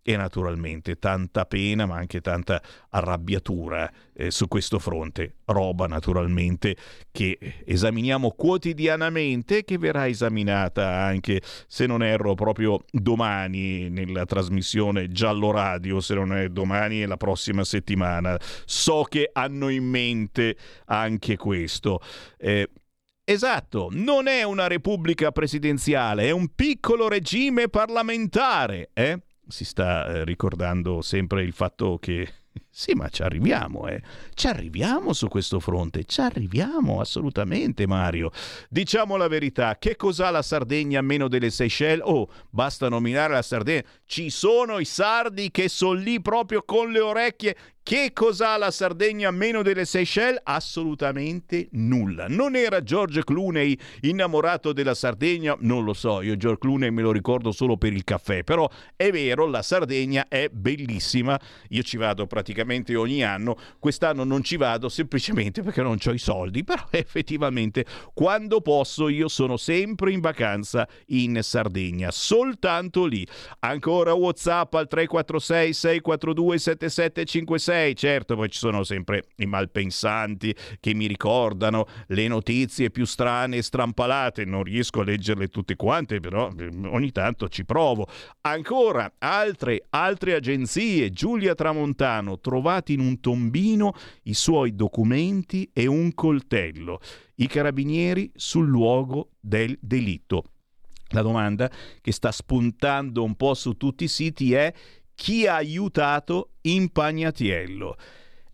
e naturalmente tanta pena ma anche tanta arrabbiatura eh, su questo fronte, roba naturalmente che esaminiamo quotidianamente che verrà esaminata anche se non erro proprio domani nella trasmissione Giallo Radio, se non è domani e la prossima settimana. So che hanno in mente anche questo. Eh, Esatto, non è una repubblica presidenziale, è un piccolo regime parlamentare, eh? Si sta eh, ricordando sempre il fatto che sì, ma ci arriviamo, eh. Ci arriviamo su questo fronte, ci arriviamo assolutamente, Mario. Diciamo la verità, che cos'ha la Sardegna meno delle Seychelles? Oh, basta nominare la Sardegna. Ci sono i sardi che sono lì proprio con le orecchie che cos'ha la Sardegna meno delle Seychelles? Assolutamente nulla. Non era George Clooney innamorato della Sardegna? Non lo so, io George Clooney me lo ricordo solo per il caffè, però è vero, la Sardegna è bellissima. Io ci vado praticamente ogni anno, quest'anno non ci vado semplicemente perché non ho i soldi, però effettivamente quando posso io sono sempre in vacanza in Sardegna, soltanto lì. Ancora WhatsApp al 346 642 7756 6, certo, poi ci sono sempre i malpensanti che mi ricordano le notizie più strane e strampalate, non riesco a leggerle tutte quante, però eh, ogni tanto ci provo. Ancora altre, altre agenzie, Giulia Tramontano, trovati in un tombino i suoi documenti e un coltello. I carabinieri sul luogo del delitto. La domanda che sta spuntando un po' su tutti i siti è chi ha aiutato Impagnatiello.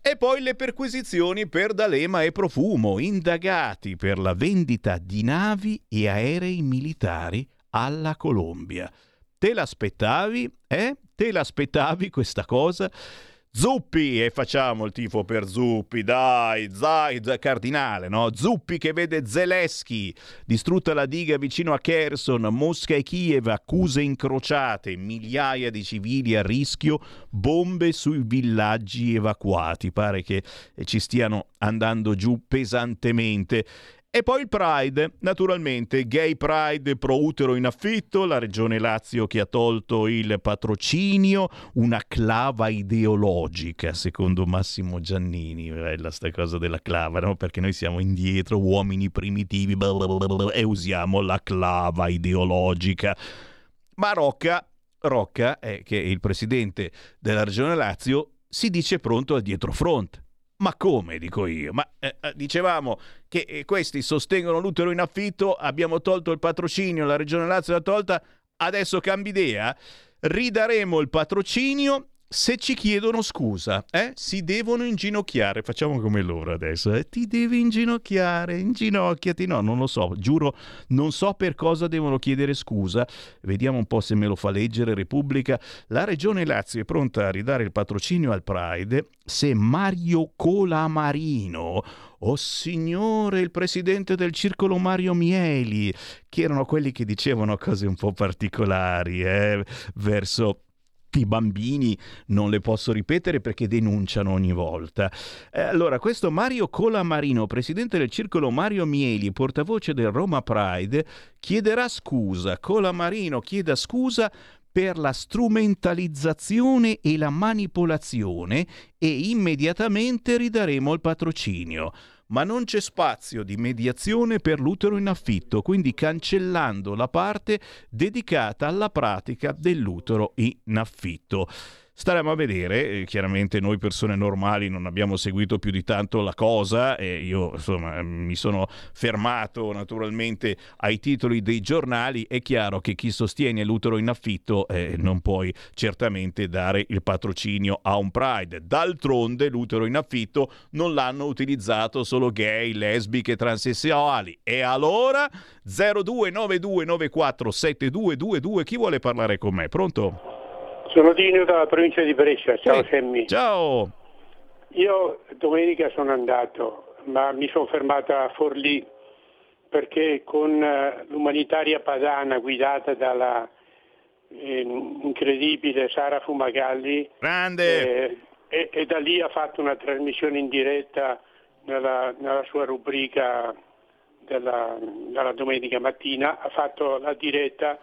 E poi le perquisizioni per D'Alema e Profumo, indagati per la vendita di navi e aerei militari alla Colombia. Te l'aspettavi? Eh? Te l'aspettavi questa cosa? Zuppi e facciamo il tifo per Zuppi, dai, Zaid cardinale, no? Zuppi che vede Zelensky, distrutta la diga vicino a Kherson, Mosca e Kiev, accuse incrociate, migliaia di civili a rischio, bombe sui villaggi evacuati. Pare che ci stiano andando giù pesantemente. E poi il Pride, naturalmente, gay Pride pro utero in affitto, la regione Lazio che ha tolto il patrocinio, una clava ideologica, secondo Massimo Giannini, bella sta cosa della clava, no? perché noi siamo indietro, uomini primitivi, e usiamo la clava ideologica. Ma Rocca, Rocca, eh, che è il presidente della regione Lazio, si dice pronto al dietrofront ma come, dico io? Ma eh, eh, dicevamo che eh, questi sostengono l'utero in affitto, abbiamo tolto il patrocinio, la Regione Lazio l'ha tolta, adesso cambia idea, ridaremo il patrocinio se ci chiedono scusa, eh? si devono inginocchiare. Facciamo come loro adesso. Eh? Ti devi inginocchiare, inginocchiati. No, non lo so, giuro, non so per cosa devono chiedere scusa. Vediamo un po' se me lo fa leggere Repubblica. La Regione Lazio è pronta a ridare il patrocinio al Pride se Mario Colamarino Oh signore, il presidente del circolo Mario Mieli, che erano quelli che dicevano cose un po' particolari eh, verso i bambini non le posso ripetere perché denunciano ogni volta. Eh, allora, questo Mario Colamarino, presidente del circolo Mario Mieli, portavoce del Roma Pride, chiederà scusa. Colamarino chieda scusa per la strumentalizzazione e la manipolazione e immediatamente ridaremo il patrocinio ma non c'è spazio di mediazione per l'utero in affitto, quindi cancellando la parte dedicata alla pratica dell'utero in affitto. Staremo a vedere, eh, chiaramente noi persone normali non abbiamo seguito più di tanto la cosa io insomma mi sono fermato naturalmente ai titoli dei giornali, è chiaro che chi sostiene l'utero in affitto eh, non puoi certamente dare il patrocinio a un pride. D'altronde l'utero in affitto non l'hanno utilizzato solo gay, lesbiche, transessuali. E allora 0292947222 chi vuole parlare con me? Pronto? Sono Dino dalla provincia di Brescia, ciao sì. Semmi. Ciao. Io domenica sono andato, ma mi sono fermato a Forlì perché con eh, l'umanitaria padana guidata dalla eh, incredibile Sara Fumagalli eh, e, e, da lì ha fatto una trasmissione in diretta nella, nella sua rubrica della, della domenica mattina, ha fatto la diretta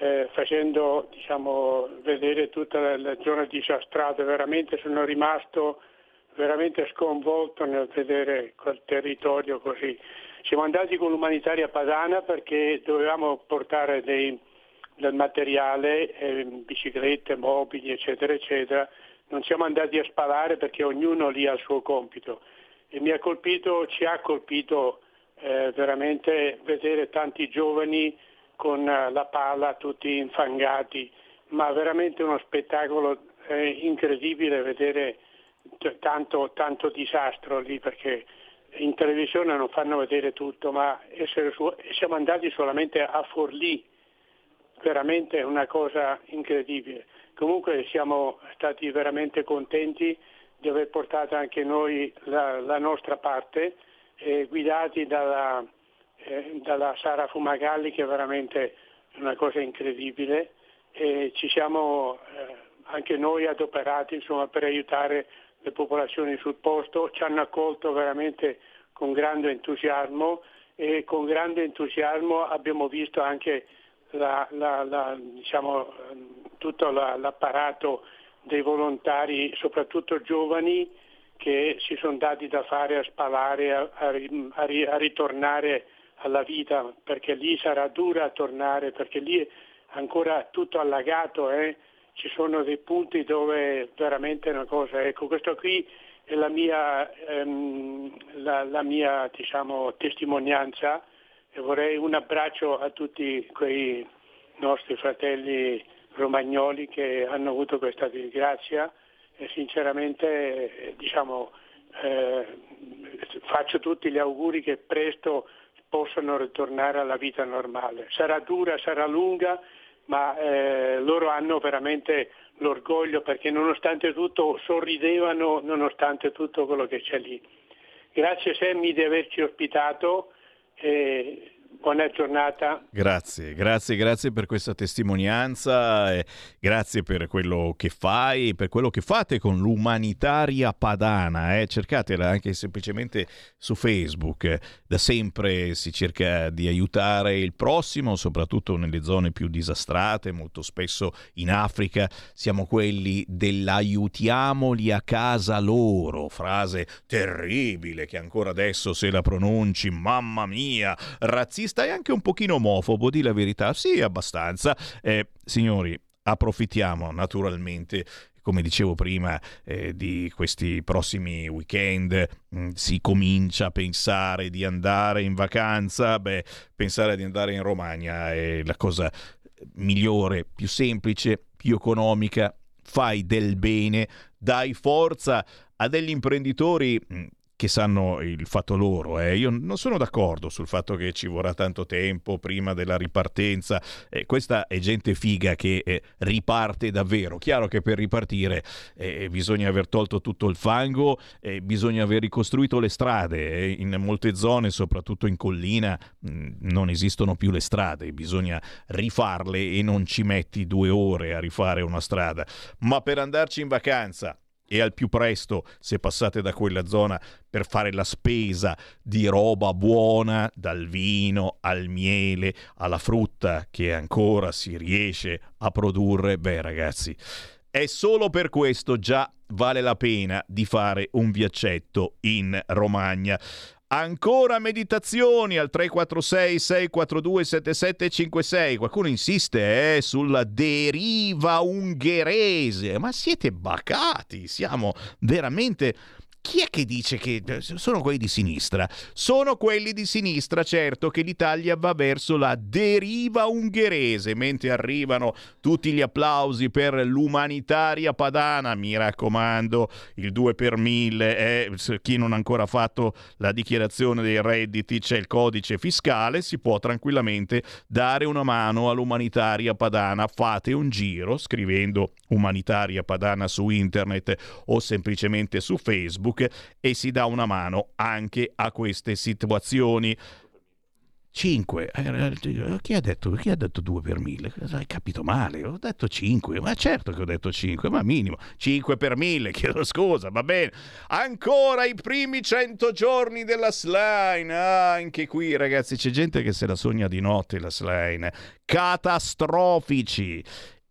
eh, facendo diciamo, vedere tutta la, zona disastrata, veramente sono rimasto veramente sconvolto nel vedere quel territorio così. Siamo andati con l'umanitaria padana perché dovevamo portare dei, del materiale, eh, biciclette, mobili, eccetera, eccetera. Non siamo andati a spalare perché ognuno lì ha il suo compito. E mi ha colpito, ci ha colpito eh, veramente vedere tanti giovani con eh, la palla tutti infangati, ma veramente uno spettacolo eh, incredibile vedere tanto, tanto, disastro lì perché in televisione non fanno vedere tutto, ma su- siamo andati solamente a Forlì, veramente una cosa incredibile. Comunque siamo stati veramente contenti di aver portato anche noi la, la nostra parte, eh, guidati dalla, eh, dalla Sara Fumagalli che è veramente una cosa incredibile. E ci siamo eh, anche noi adoperati insomma, per aiutare le popolazioni sul posto, ci hanno accolto veramente con grande entusiasmo e con grande entusiasmo abbiamo visto anche la, la, la, diciamo, tutto l'apparato dei volontari, soprattutto giovani, che si sono dati da fare a spalare, a, a, a ritornare alla vita, perché lì sarà dura tornare, perché lì è ancora tutto allagato, eh? ci sono dei punti dove veramente è una cosa, ecco questo qui è la mia, ehm, la, la mia diciamo, testimonianza e vorrei un abbraccio a tutti quei nostri fratelli romagnoli che hanno avuto questa disgrazia e sinceramente diciamo, eh, faccio tutti gli auguri che presto possano ritornare alla vita normale. Sarà dura, sarà lunga, ma eh, loro hanno veramente l'orgoglio perché nonostante tutto sorridevano nonostante tutto quello che c'è lì. Grazie Semmi di averci ospitato e Buona giornata. Grazie, grazie, grazie per questa testimonianza, eh, grazie per quello che fai, per quello che fate con l'umanitaria padana. Eh. Cercatela anche semplicemente su Facebook. Da sempre si cerca di aiutare il prossimo, soprattutto nelle zone più disastrate, molto spesso in Africa. Siamo quelli dell'aiutiamoli a casa loro, frase terribile che ancora adesso se la pronunci, mamma mia, razzista razzista e anche un pochino omofobo, di la verità. Sì, abbastanza. Eh, signori, approfittiamo naturalmente come dicevo prima, eh, di questi prossimi weekend mm, si comincia a pensare di andare in vacanza, beh, pensare di andare in Romagna è la cosa migliore, più semplice, più economica, fai del bene, dai forza a degli imprenditori mh, mm, che sanno il fatto loro. Eh. Io non sono d'accordo sul fatto che ci vorrà tanto tempo prima della ripartenza. Eh, questa è gente figa che eh, riparte davvero. Chiaro che per ripartire eh, bisogna aver tolto tutto il fango, bisogna aver ricostruito le strade. Eh. In molte zone, soprattutto in collina, mh, mm, non esistono più le strade. Bisogna rifarle e non ci metti due ore a rifare una strada. Ma per andarci in vacanza e al più presto se passate da quella zona per fare la spesa di roba buona, dal vino al miele alla frutta che ancora si riesce a produrre, beh ragazzi, è solo per questo già vale la pena di fare un viaccetto in Romagna. Ancora meditazioni al 346 642 7756. Qualcuno insiste eh, sulla deriva ungherese. Ma siete bacati, siamo veramente chi è che dice che eh, sono quelli di sinistra? Sono quelli di sinistra, certo, che l'Italia va verso la deriva ungherese, mentre arrivano tutti gli applausi per l'umanitaria padana, mi raccomando, il 2 per 1000, eh, chi non ha ancora fatto la dichiarazione dei redditi, c'è il codice fiscale, si può tranquillamente dare una mano all'umanitaria padana, fate un giro scrivendo umanitaria padana su internet o semplicemente su Facebook Facebook e si dà una mano anche a queste situazioni. 5. Eh, chi ha, detto, chi ha detto 2 per 1000? Hai capito male, ho detto 5, ma certo che ho detto 5, ma minimo 5 per 1000, chiedo scusa, va bene. Ancora i primi 100 giorni della slime, ah, anche qui ragazzi c'è gente che se la sogna di notte la slime, catastrofici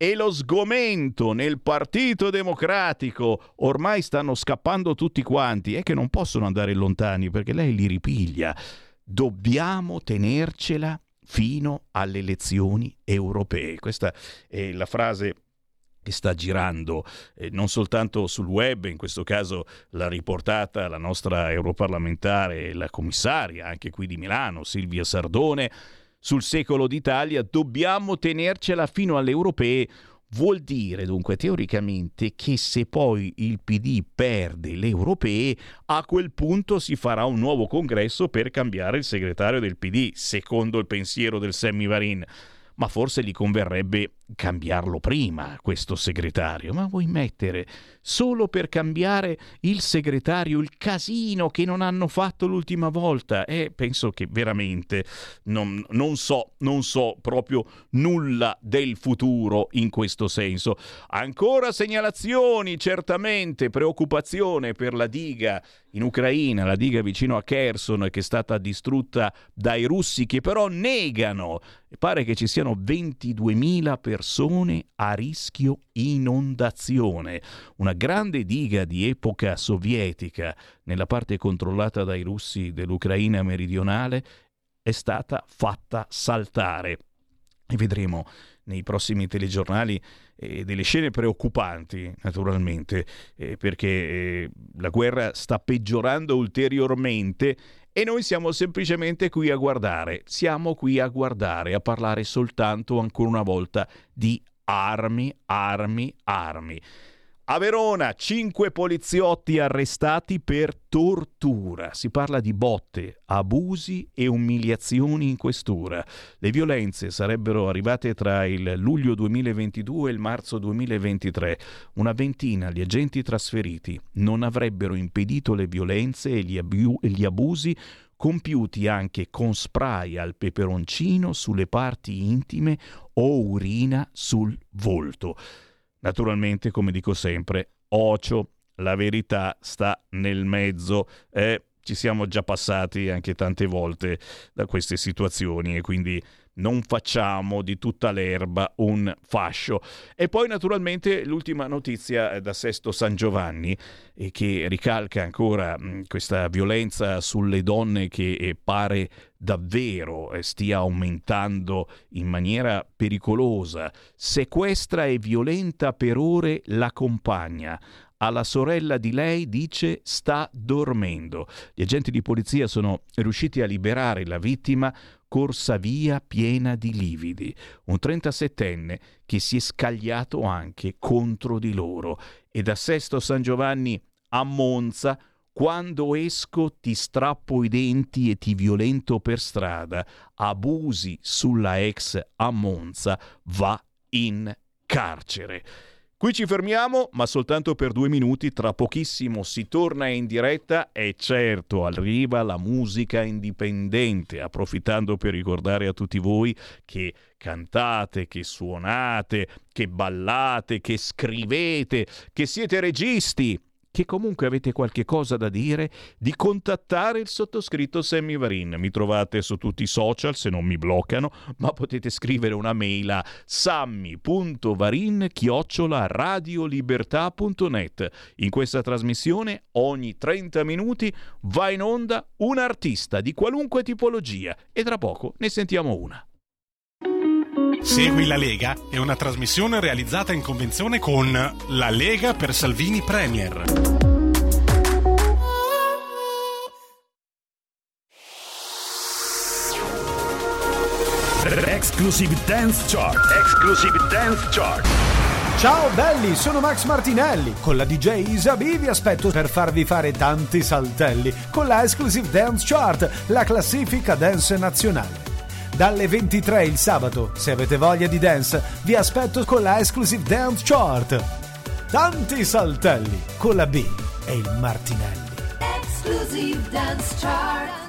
e lo sgomento nel Partito Democratico. Ormai stanno scappando tutti quanti e che non possono andare lontani perché lei li ripiglia. Dobbiamo tenercela fino alle elezioni europee. Questa è la frase che sta girando eh, non soltanto sul web, in questo caso l'ha riportata la nostra europarlamentare, la commissaria anche qui di Milano, Silvia Sardone, sul secolo d'Italia, dobbiamo tenercela fino alle europee. Vuol dire dunque teoricamente che se poi il PD perde le europee, a quel punto si farà un nuovo congresso per cambiare il segretario del PD, secondo il pensiero del Semivarin ma forse gli converrebbe cambiarlo prima, questo segretario. Ma vuoi mettere solo per cambiare il segretario il casino che non hanno fatto l'ultima volta? E eh, penso che veramente non, non so, non so proprio nulla del futuro in questo senso. Ancora segnalazioni, certamente, preoccupazione per la diga in Ucraina, la diga vicino a Kherson che è stata distrutta dai russi che però negano. Pare che ci siano 22.000 persone a rischio inondazione. Una grande diga di epoca sovietica nella parte controllata dai russi dell'Ucraina meridionale è stata fatta saltare. E vedremo nei prossimi telegiornali eh, delle scene preoccupanti, naturalmente, eh, perché eh, la guerra sta peggiorando ulteriormente e noi siamo semplicemente qui a guardare, siamo qui a guardare, a parlare soltanto ancora una volta di armi, armi, armi. A Verona, cinque poliziotti arrestati per tortura. Si parla di botte, abusi e umiliazioni in questura. Le violenze sarebbero arrivate tra il luglio 2022 e il marzo 2023. Una ventina gli agenti trasferiti non avrebbero impedito le violenze e gli, abu- gli abusi compiuti anche con spray al peperoncino sulle parti intime o urina sul volto. Naturalmente, come dico sempre, ocio, la verità sta nel mezzo. Eh, ci siamo già passati anche tante volte da queste situazioni e quindi non facciamo di tutta l'erba un fascio. E poi naturalmente l'ultima notizia da Sesto San Giovanni e che ricalca ancora mh, questa violenza sulle donne che eh, pare davvero eh, stia aumentando in maniera pericolosa. Sequestra e violenta per ore la compagna alla sorella di lei dice sta dormendo. Gli agenti di polizia sono riusciti a liberare la vittima corsa via piena di lividi. Un 37enne che si è scagliato anche contro di loro. E da Sesto San Giovanni a Monza quando esco ti strappo i denti e ti violento per strada, abusi sulla ex a Monza, va in carcere. Qui ci fermiamo, ma soltanto per due minuti, tra pochissimo si torna in diretta e certo arriva la musica indipendente, approfittando per ricordare a tutti voi che cantate, che suonate, che ballate, che scrivete, che siete registi che comunque avete qualche cosa da dire, di contattare il sottoscritto Sammy Varin. Mi trovate su tutti i social se non mi bloccano, ma potete scrivere una mail a sammy.varin-radiolibertà.net. In questa trasmissione ogni 30 minuti va in onda un artista di qualunque tipologia e tra poco ne sentiamo una. Segui la Lega è una trasmissione realizzata in convenzione con La Lega per Salvini Premier. Exclusive Dance Chart. Exclusive Dance Chart. Ciao belli, sono Max Martinelli. Con la DJ Isabi vi aspetto per farvi fare tanti saltelli con la Exclusive Dance Chart, la classifica dance nazionale. Dalle 23 il sabato, se avete voglia di dance, vi aspetto con la Exclusive Dance Chart. Tanti saltelli con la B e il Martinelli. Exclusive Dance Chart.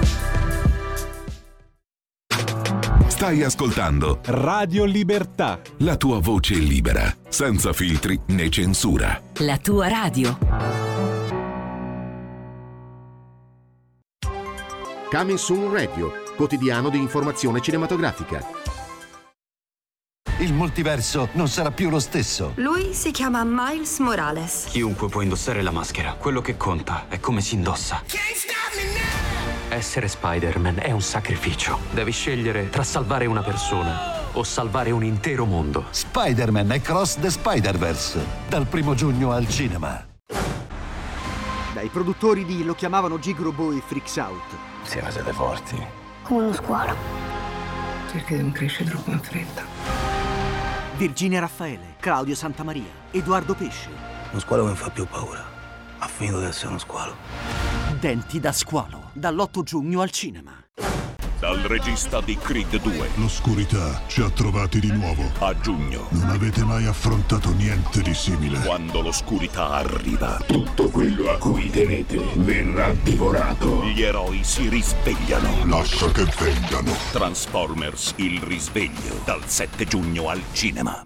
Stai ascoltando Radio Libertà. La tua voce libera, senza filtri né censura. La tua radio. Coming Soon Radio, quotidiano di informazione cinematografica. Il multiverso non sarà più lo stesso. Lui si chiama Miles Morales. Chiunque può indossare la maschera. Quello che conta è come si indossa. Essere Spider-Man è un sacrificio. Devi scegliere tra salvare una persona o salvare un intero mondo. Spider-Man e Cross the Spider-Verse. Dal primo giugno al cinema. Dai produttori di Lo chiamavano Gigrobo e Freaks Out. Siamo siete forti. Come uno squalo. Perché non cresce troppo in fretta. Virginia Raffaele, Claudio Santamaria, Edoardo Pesce. Uno squalo mi fa più paura. Ha finito di essere uno squalo. Denti da squalo, dall'8 giugno al cinema. Dal regista di Creed 2. L'oscurità ci ha trovati di nuovo. A giugno. Non avete mai affrontato niente di simile. Quando l'oscurità arriva, tutto quello a cui tenete verrà divorato. Gli eroi si risvegliano. Lascia che vengano. Transformers, il risveglio. Dal 7 giugno al cinema.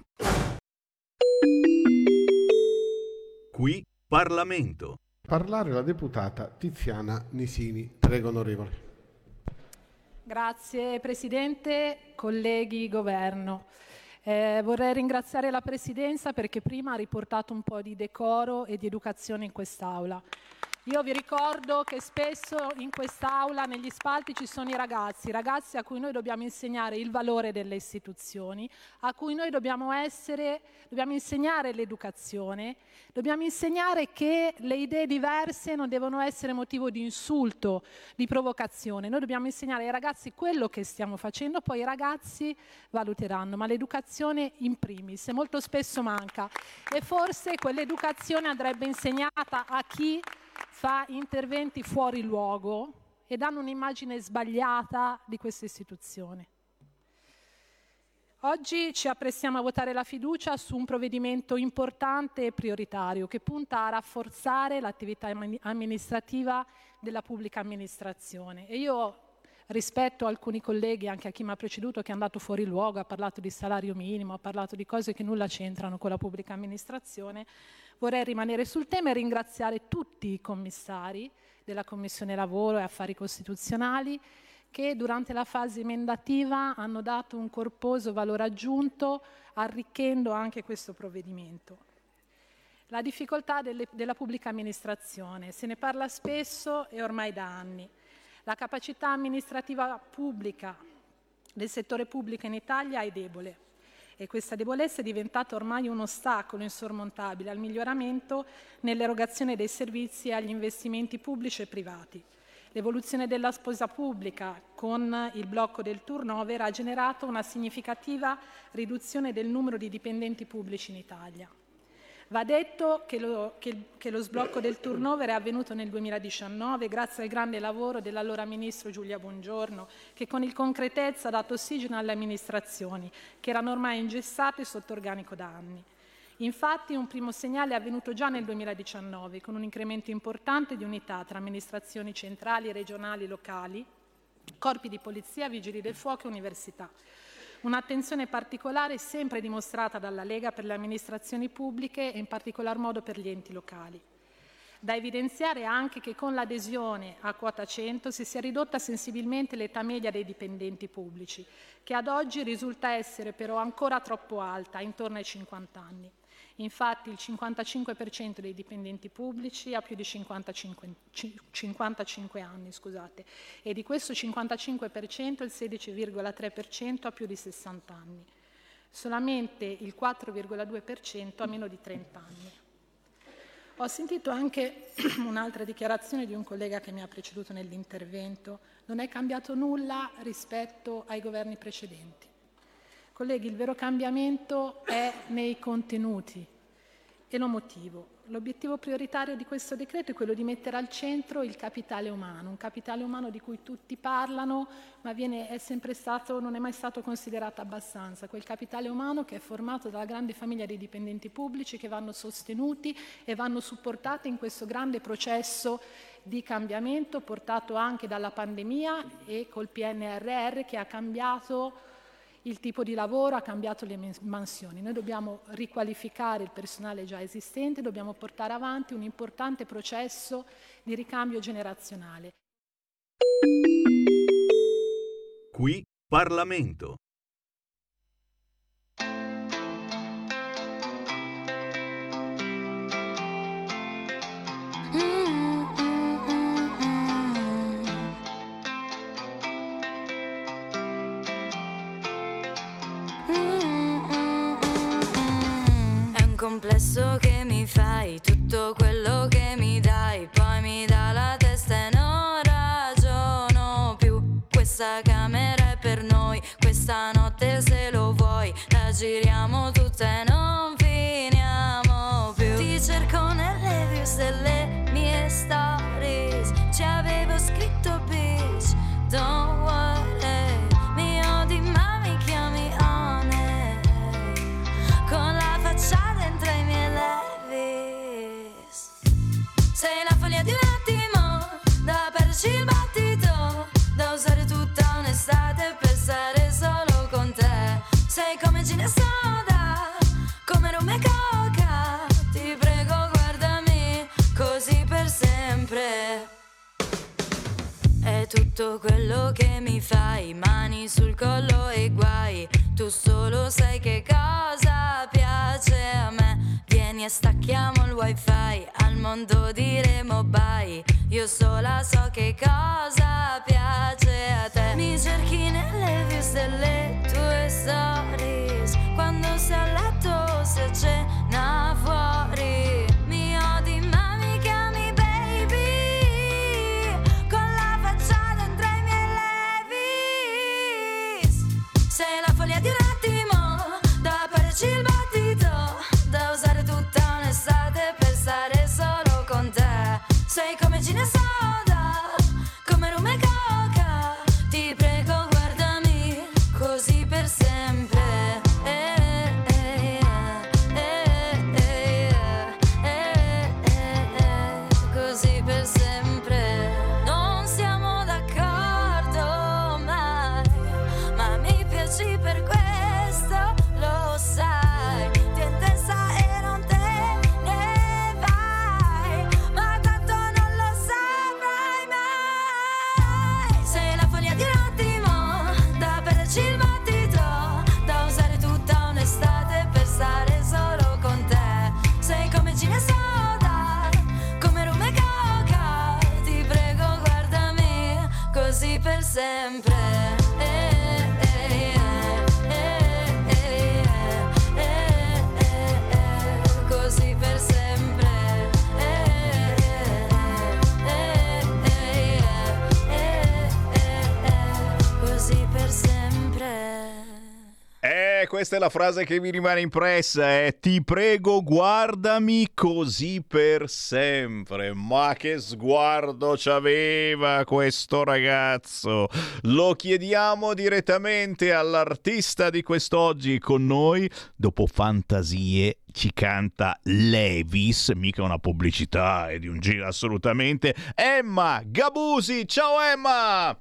Qui Parlamento. Parlare la deputata Tiziana Nisini. Prego, onorevole. Grazie Presidente, colleghi, Governo. Eh, vorrei ringraziare la Presidenza perché prima ha riportato un po' di decoro e di educazione in quest'Aula. Io vi ricordo che spesso in quest'aula, negli spalti, ci sono i ragazzi, ragazzi a cui noi dobbiamo insegnare il valore delle istituzioni, a cui noi dobbiamo, essere, dobbiamo insegnare l'educazione, dobbiamo insegnare che le idee diverse non devono essere motivo di insulto, di provocazione. Noi dobbiamo insegnare ai ragazzi quello che stiamo facendo, poi i ragazzi valuteranno, ma l'educazione in primis, molto spesso manca. E forse quell'educazione andrebbe insegnata a chi fa interventi fuori luogo e danno un'immagine sbagliata di questa istituzione. Oggi ci apprestiamo a votare la fiducia su un provvedimento importante e prioritario che punta a rafforzare l'attività amministrativa della pubblica amministrazione. E io rispetto a alcuni colleghi, anche a chi mi ha preceduto, che è andato fuori luogo, ha parlato di salario minimo, ha parlato di cose che nulla c'entrano con la pubblica amministrazione, vorrei rimanere sul tema e ringraziare tutti i commissari della Commissione Lavoro e Affari Costituzionali che durante la fase emendativa hanno dato un corposo valore aggiunto, arricchendo anche questo provvedimento. La difficoltà delle, della pubblica amministrazione, se ne parla spesso e ormai da anni. La capacità amministrativa pubblica del settore pubblico in Italia è debole e questa debolezza è diventata ormai un ostacolo insormontabile al miglioramento nell'erogazione dei servizi e agli investimenti pubblici e privati. L'evoluzione della sposa pubblica con il blocco del turnover ha generato una significativa riduzione del numero di dipendenti pubblici in Italia. Va detto che lo, che, che lo, sblocco del turnover è avvenuto nel 2019 grazie al grande lavoro dell'allora Ministro Giulia Bongiorno, che con il concretezza ha dato ossigeno alle amministrazioni, che erano ormai ingessate sotto organico da anni. Infatti un primo segnale è avvenuto già nel 2019, con un incremento importante di unità tra amministrazioni centrali, regionali, locali, corpi di polizia, vigili del fuoco e università. Un'attenzione particolare sempre dimostrata dalla Lega per le amministrazioni pubbliche e in particolar modo per gli enti locali. Da evidenziare anche che con l'adesione a quota 100 si sia ridotta sensibilmente l'età media dei dipendenti pubblici, che ad oggi risulta essere però ancora troppo alta, intorno ai 50 anni. Infatti il 55% dei dipendenti pubblici ha più di 55, 55 anni scusate, e di questo 55% il 16,3% ha più di 60 anni. Solamente il 4,2% ha meno di 30 anni. Ho sentito anche un'altra dichiarazione di un collega che mi ha preceduto nell'intervento. Non è cambiato nulla rispetto ai governi precedenti. Colleghi, il vero cambiamento è nei contenuti e lo motivo. L'obiettivo prioritario di questo decreto è quello di mettere al centro il capitale umano, un capitale umano di cui tutti parlano, ma viene, è stato, non è mai stato considerato abbastanza. Quel capitale umano che è formato dalla grande famiglia dei dipendenti pubblici che vanno sostenuti e vanno supportati in questo grande processo di cambiamento portato anche dalla pandemia e col PNRR che ha cambiato il tipo di lavoro, ha cambiato le mansioni. Noi dobbiamo riqualificare il personale già esistente, dobbiamo portare avanti un importante processo di ricambio generazionale. Qui Parlamento. Tutto quello che mi fai, mani sul collo e guai. Tu solo sai che cosa piace a me. Vieni e stacchiamo il wifi, al mondo diremo bye. Io sola so che cosa piace a te. Mi cerchi nelle views delle tue stories. Quando sei a letto, se cena fuori. Così questa è la frase che mi rimane impressa, eh. Ti prego, guardami così per sempre. Ma che sguardo c'aveva questo ragazzo. Lo chiediamo direttamente all'artista di quest'oggi con noi. Dopo Fantasie ci canta Levis, mica una pubblicità, è di un giro assolutamente. Emma Gabusi, ciao Emma!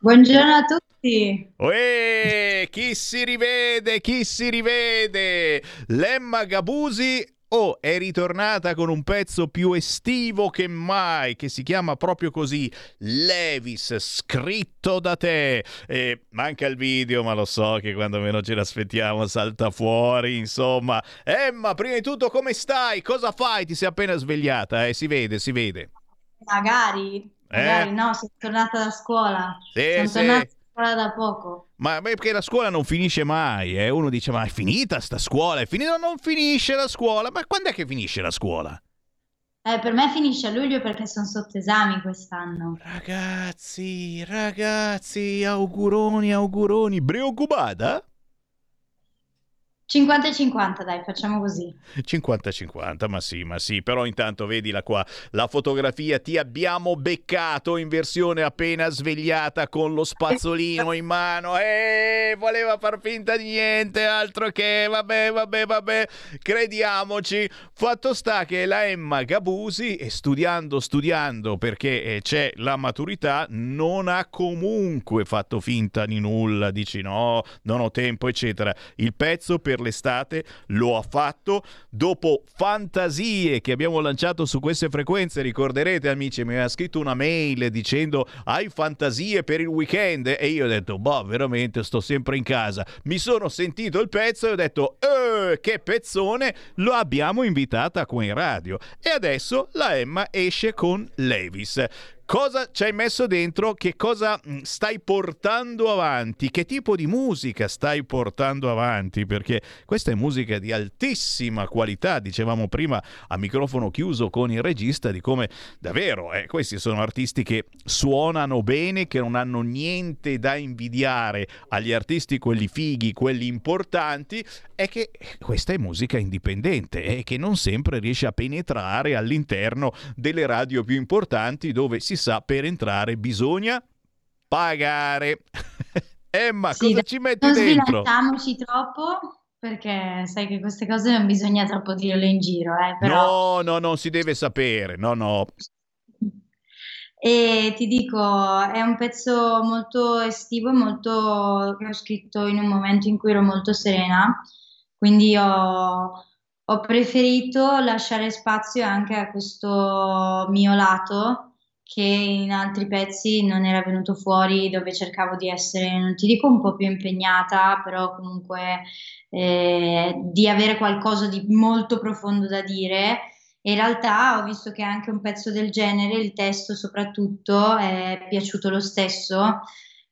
Buongiorno a tutti. Uè, chi si rivede, chi si rivede? Lemma Gabusi oh, è ritornata con un pezzo più estivo che mai, che si chiama proprio così, Levis, scritto da te. E manca il video, ma lo so che quando meno ce l'aspettiamo salta fuori, insomma. Emma, prima di tutto come stai? Cosa fai? Ti sei appena svegliata, eh? Si vede, si vede. Magari, magari no, sono tornata da scuola. Sì, sono sì. tornata da scuola da poco. Ma beh, perché la scuola non finisce mai, eh? Uno dice, ma è finita sta scuola? È finita? Non finisce la scuola? Ma quando è che finisce la scuola? Eh, per me finisce a luglio perché sono sotto esami quest'anno. Ragazzi, ragazzi, auguroni, auguroni. Preoccupata? 50 e 50, dai, facciamo così. 50-50, ma sì, ma sì, però intanto vedila qua, la fotografia ti abbiamo beccato in versione appena svegliata con lo spazzolino in mano e voleva far finta di niente, altro che, vabbè, vabbè, vabbè, crediamoci. Fatto sta che la Emma Gabusi, e studiando, studiando, perché eh, c'è la maturità, non ha comunque fatto finta di nulla, dici no, non ho tempo, eccetera. Il pezzo per l'estate lo ha fatto dopo fantasie che abbiamo lanciato su queste frequenze. Ricorderete, amici, mi aveva scritto una mail dicendo hai fantasie per il weekend e io ho detto, boh, veramente sto sempre in casa. Mi sono sentito il pezzo e ho detto, eh, che pezzone, lo abbiamo invitata qua in radio. E adesso la Emma esce con Levis. Cosa ci hai messo dentro? Che cosa mh, stai portando avanti? Che tipo di musica stai portando avanti? Perché questa è musica di altissima qualità, dicevamo prima a microfono chiuso con il regista di come davvero eh, questi sono artisti che suonano bene, che non hanno niente da invidiare agli artisti quelli fighi, quelli importanti, è che questa è musica indipendente e che non sempre riesce a penetrare all'interno delle radio più importanti dove si sa per entrare bisogna pagare. Emma, Sì, cosa ci metti non dentro? sbilanciamoci troppo perché sai che queste cose non bisogna troppo dirle in giro, eh, però... No, no, non si deve sapere. No, no. E ti dico, è un pezzo molto estivo, molto che ho scritto in un momento in cui ero molto serena, quindi ho, ho preferito lasciare spazio anche a questo mio lato che in altri pezzi non era venuto fuori, dove cercavo di essere, non ti dico un po' più impegnata, però comunque eh, di avere qualcosa di molto profondo da dire. In realtà ho visto che anche un pezzo del genere, il testo soprattutto, è piaciuto lo stesso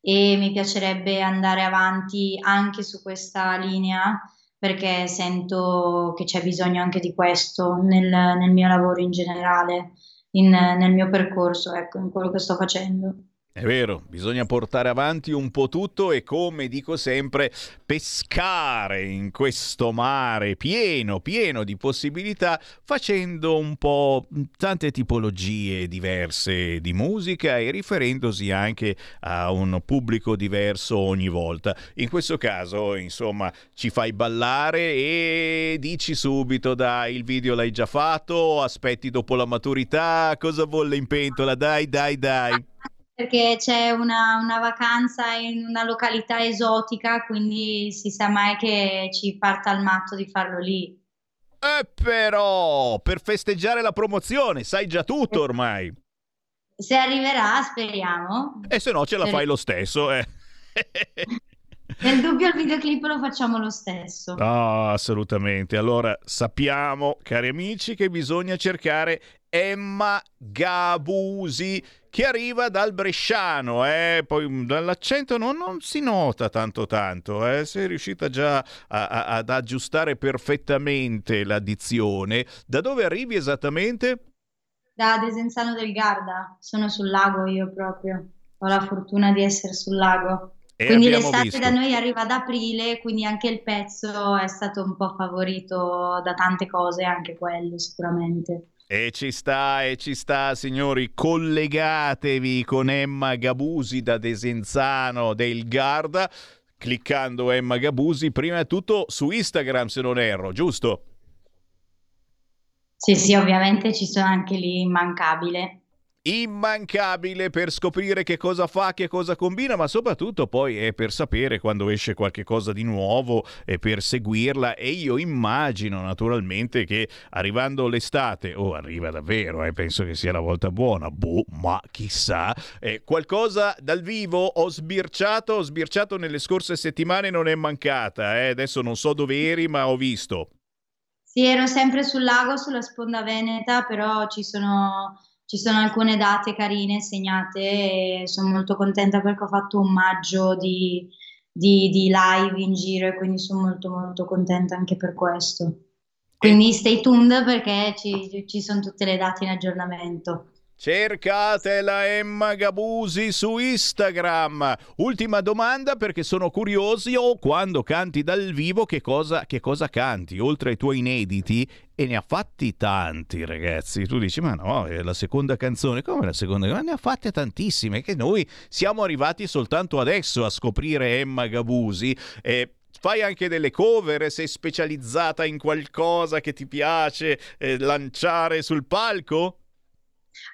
e mi piacerebbe andare avanti anche su questa linea perché sento che c'è bisogno anche di questo nel, nel mio lavoro in generale, in, nel mio percorso, ecco, in quello che sto facendo. È vero, bisogna portare avanti un po' tutto e come dico sempre, pescare in questo mare pieno, pieno di possibilità, facendo un po' tante tipologie diverse di musica e riferendosi anche a un pubblico diverso ogni volta. In questo caso, insomma, ci fai ballare e dici subito, dai, il video l'hai già fatto, aspetti dopo la maturità, cosa volle in pentola, dai, dai, dai perché c'è una, una, vacanza in una località esotica, quindi si sa mai che ci parta il matto di farlo lì. Eh però, per festeggiare la promozione, sai già tutto ormai. Se arriverà, speriamo. E se no ce la fai lo stesso, eh. Nel dubbio il videoclip lo facciamo lo stesso. No, assolutamente. Allora sappiamo, cari amici, che bisogna cercare Emma Gabusi che arriva dal bresciano, eh? poi mm, dall'accento non, non, si nota tanto tanto, eh? sei riuscita già a, a, ad aggiustare perfettamente la dizione. Da dove arrivi esattamente? Da Desenzano del Garda, sono sul lago io proprio, ho la fortuna di essere sul lago. E quindi l'estate visto. da noi arriva ad aprile, quindi anche il pezzo è stato un po' favorito da tante cose, anche quello sicuramente. E ci sta, e ci sta, signori. Collegatevi con Emma Gabusi da Desenzano del Garda, cliccando Emma Gabusi, prima di tutto su Instagram, se non erro, giusto? Sì, sì, ovviamente ci sono anche lì immancabile immancabile per scoprire che cosa fa, che cosa combina, ma soprattutto poi è per sapere quando esce qualche cosa di nuovo e per seguirla e io immagino naturalmente che arrivando l'estate, o oh, arriva davvero, eh, penso che sia la volta buona, boh, ma chissà, eh, qualcosa dal vivo ho sbirciato, ho sbirciato nelle scorse settimane, non è mancata, eh, adesso non so dove eri ma ho visto. Sì, ero sempre sul lago, sulla sponda veneta, però ci sono ci sono alcune date carine segnate e sono molto contenta perché ho fatto un maggio di, di, di live in giro e quindi sono molto molto contenta anche per questo. Quindi stay tuned perché ci, ci sono tutte le date in aggiornamento. Cercate la Emma Gabusi su Instagram. Ultima domanda perché sono curiosi o quando canti dal vivo che cosa, che cosa canti? Oltre ai tuoi inediti e ne ha fatti tanti ragazzi. Tu dici ma no, è la seconda canzone. Come la seconda? Ma ne ha fatte tantissime che noi siamo arrivati soltanto adesso a scoprire Emma Gabusi. Eh, fai anche delle cover, sei specializzata in qualcosa che ti piace eh, lanciare sul palco?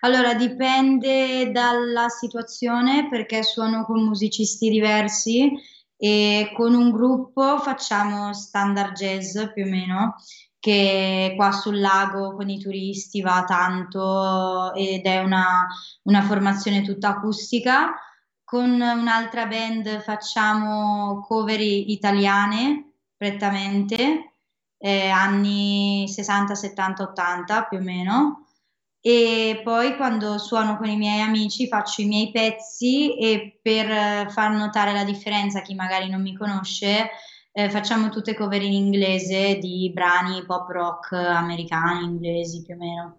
Allora, dipende dalla situazione perché suono con musicisti diversi e con un gruppo facciamo standard jazz più o meno, che qua sul lago con i turisti va tanto ed è una, una formazione tutta acustica. Con un'altra band facciamo cover italiane prettamente, eh, anni 60, 70, 80 più o meno e poi quando suono con i miei amici faccio i miei pezzi e per far notare la differenza a chi magari non mi conosce eh, facciamo tutte cover in inglese di brani pop rock americani, inglesi più o meno.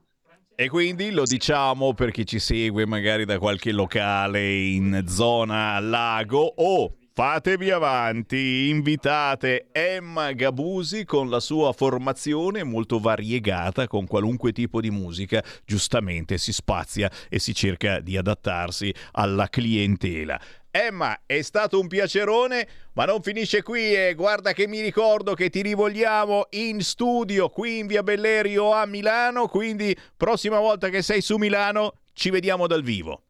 E quindi lo diciamo per chi ci segue magari da qualche locale in zona lago o Fatevi avanti, invitate Emma Gabusi con la sua formazione molto variegata con qualunque tipo di musica, giustamente si spazia e si cerca di adattarsi alla clientela. Emma, è stato un piacerone, ma non finisce qui e guarda che mi ricordo che ti rivogliamo in studio qui in Via Bellerio a Milano, quindi prossima volta che sei su Milano ci vediamo dal vivo.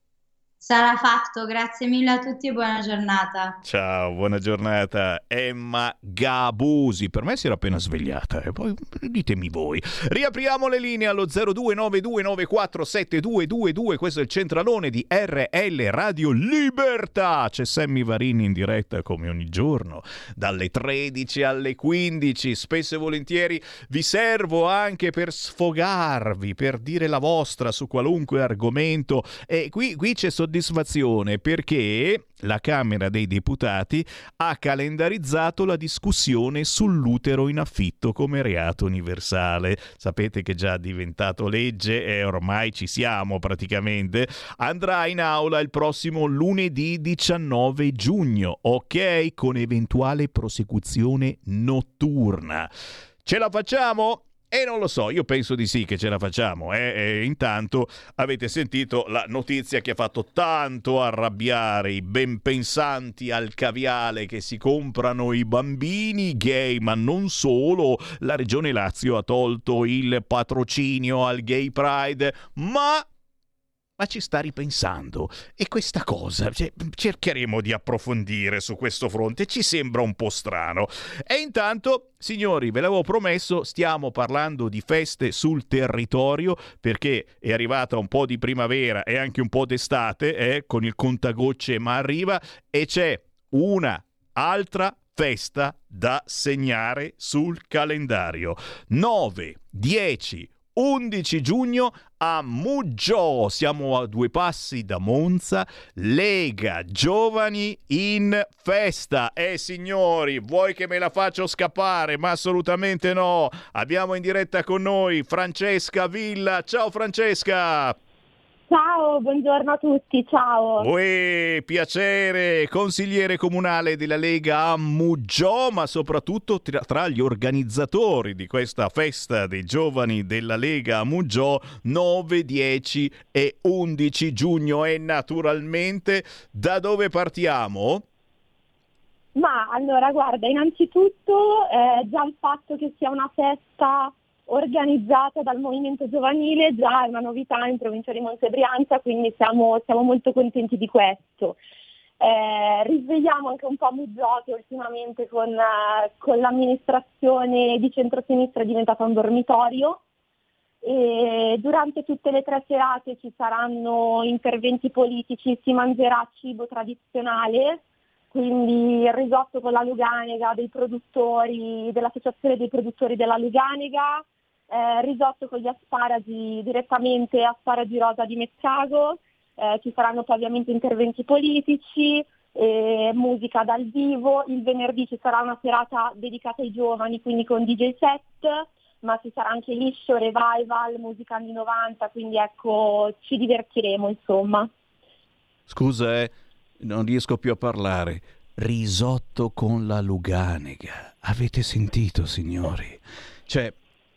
Sarà fatto, grazie mille a tutti e buona giornata. Ciao, buona giornata. Emma Gabusi, per me si era appena svegliata, e poi ditemi voi. Riapriamo le linee allo 0292947222, questo è il centralone di RL Radio Libertà. C'è Sammy Varini in diretta come ogni giorno, dalle 13 alle 15. Spesso e volentieri vi servo anche per sfogarvi, per dire la vostra su qualunque argomento. E qui, qui c'è soddisfazione soddisfazione perché la Camera dei Deputati ha calendarizzato la discussione sull'utero in affitto come reato universale. Sapete che è già diventato legge e ormai ci siamo praticamente. Andrà in aula il prossimo lunedì 19 giugno, ok? Con eventuale prosecuzione notturna. Ce la facciamo? E non lo so, io penso di sì che ce la facciamo. Eh? E intanto avete sentito la notizia che ha fatto tanto arrabbiare i ben pensanti al caviale che si comprano i bambini gay, ma non solo. La regione Lazio ha tolto il patrocinio al Gay Pride, ma ma ci sta ripensando e questa cosa cioè, cercheremo di approfondire su questo fronte, ci sembra un po' strano. E intanto, signori, ve l'avevo promesso, stiamo parlando di feste sul territorio perché è arrivata un po' di primavera e anche un po' d'estate, eh, con il contagocce ma arriva e c'è una altra festa da segnare sul calendario. 9, 10, 11 giugno a Muggio. Siamo a due passi da Monza. Lega Giovani in festa. E eh, signori, vuoi che me la faccio scappare? Ma assolutamente no. Abbiamo in diretta con noi Francesca Villa. Ciao Francesca. Ciao, buongiorno a tutti, ciao. Uè, piacere, consigliere comunale della Lega a Muggio, ma soprattutto tra, tra, gli organizzatori di questa festa dei giovani della Lega a Muggio 9, 10 e 11 giugno. E naturalmente da dove partiamo? Ma allora, guarda, innanzitutto eh, già il fatto che sia una festa organizzata dal movimento giovanile già è una novità in provincia di Monte Brianza, quindi siamo, siamo molto contenti di questo. Eh, risvegliamo anche un po' Muggiotti ultimamente con, eh, con l'amministrazione di centrosinistra è diventata un dormitorio e durante tutte le tre serate ci saranno interventi politici, si mangerà cibo tradizionale, quindi il risotto con la Luganega dei produttori, dell'associazione dei produttori della Luganega, eh, risotto con gli asparagi direttamente asparagi rosa di Mezzago, eh, ci saranno poi ovviamente interventi politici, eh, musica dal vivo, il venerdì ci sarà una serata dedicata ai giovani, quindi con DJ set, ma ci sarà anche liscio, revival, musica anni 90, quindi ecco ci divertiremo insomma. Scusa, eh, non riesco più a parlare. Risotto con la Luganega. Avete sentito, signori? Cioè,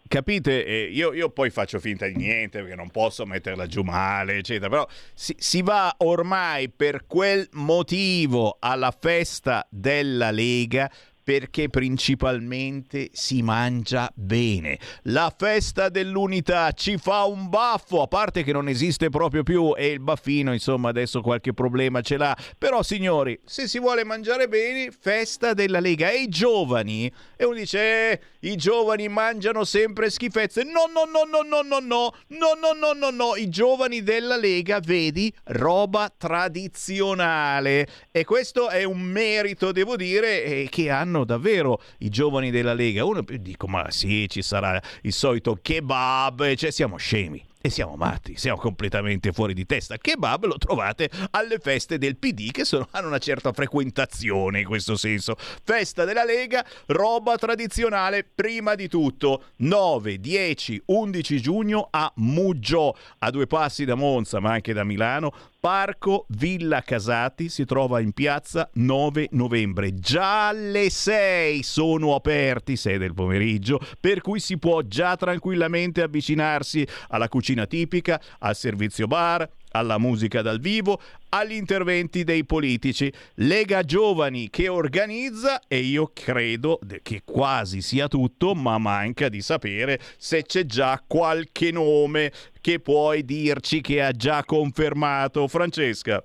capite? Eh, io, io, poi faccio finta di niente perché non posso metterla giù male, eccetera. Però si, si, va ormai per quel motivo alla festa della Lega perché principalmente si mangia bene. La festa dell'unità ci fa un baffo, a parte che non esiste proprio più e il baffino, insomma, adesso qualche problema ce l'ha. Però signori, se si vuole mangiare bene, festa della Lega e i giovani e uno dice eh, "I giovani mangiano sempre schifezze". No, no, no, no, no, no, no. No, no, no, no, no, i giovani della Lega, vedi, roba tradizionale. E questo è un merito, devo dire, che hanno fanno davvero i giovani della Lega. Uno dico, ma sì, ci sarà il solito kebab, cioè siamo scemi. E siamo matti, siamo completamente fuori di testa. Kebab lo trovate alle feste del PD che sono, hanno una certa frequentazione in questo senso. Festa della Lega, roba tradizionale prima di tutto. 9, 10, 11 giugno a Muggio, a due passi da Monza ma anche da Milano. Parco Villa Casati si trova in piazza 9 novembre. Già alle 6 sono aperti, 6 del pomeriggio, per cui si può già tranquillamente avvicinarsi alla cucina tipica, al servizio bar, alla musica dal vivo, agli interventi dei politici. Lega Giovani che organizza e io credo che quasi sia tutto, ma manca di sapere se c'è già qualche nome che puoi dirci che ha già confermato Francesca.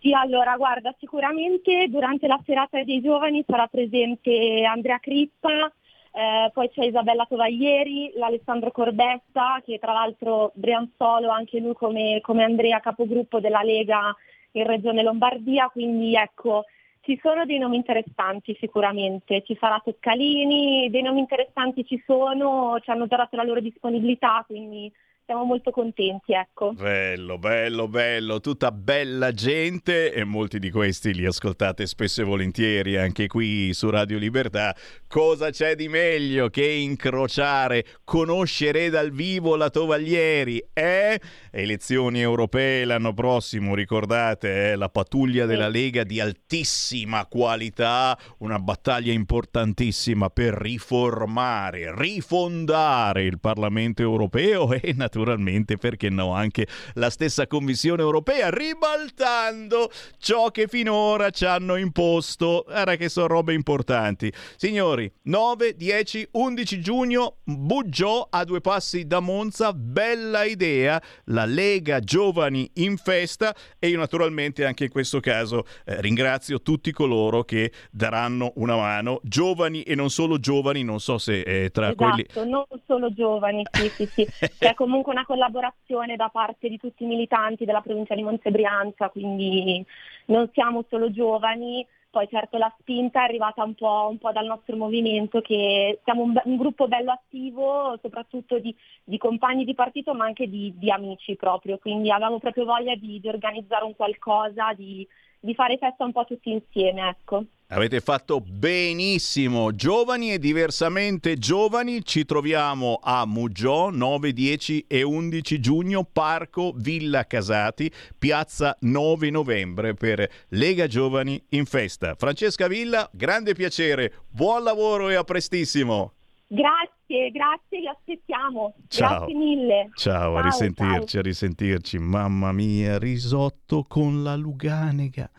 Sì, allora guarda, sicuramente durante la serata dei giovani sarà presente Andrea Crippa, eh, poi c'è Isabella Tovaglieri, l'Alessandro Corbetta, che tra l'altro Brianzolo, anche lui come, come Andrea, capogruppo della Lega in Regione Lombardia, quindi ecco, ci sono dei nomi interessanti sicuramente, ci sarà Toccalini, dei nomi interessanti ci sono, ci hanno già dato la loro disponibilità, quindi siamo molto contenti, ecco. Bello, bello, bello, tutta bella gente e molti di questi li ascoltate spesso e volentieri anche qui su Radio Libertà. Cosa c'è di meglio che incrociare, conoscere dal vivo la Tovaglieri? Eh? Elezioni europee l'anno prossimo, ricordate, eh? la pattuglia della Lega di altissima qualità, una battaglia importantissima per riformare, rifondare il Parlamento europeo e naturalmente naturalmente, perché no, anche la stessa Commissione europea, ribaltando ciò che finora ci hanno imposto. Guarda che sono robe importanti. Signori, 9, 10, 11 giugno, Buggiò a due passi da Monza, bella idea, la Lega Giovani in festa e io naturalmente anche in questo caso eh, ringrazio tutti coloro che daranno una mano, giovani e non solo giovani, non so se eh, tra esatto, quelli... non solo giovani, sì, sì, sì. C'è comunque una collaborazione da parte di tutti i militanti della provincia di Monte Brianza, quindi non siamo solo giovani, poi certo la spinta è arrivata un po', un po dal nostro movimento, che siamo un, un gruppo bello attivo, soprattutto di, di, compagni di partito, ma anche di, di amici proprio, quindi avevamo proprio voglia di, di organizzare un qualcosa, di, di fare festa un po' tutti insieme, ecco. Avete fatto benissimo, giovani e diversamente giovani, ci troviamo a Mugiò 9, 10 e 11 giugno, Parco Villa Casati, piazza 9 novembre per Lega Giovani in festa. Francesca Villa, grande piacere, buon lavoro e a prestissimo. Grazie, grazie, vi aspettiamo. Ciao. Grazie mille. Ciao, a risentirci, ciao. a risentirci. Mamma mia, risotto con la Luganega.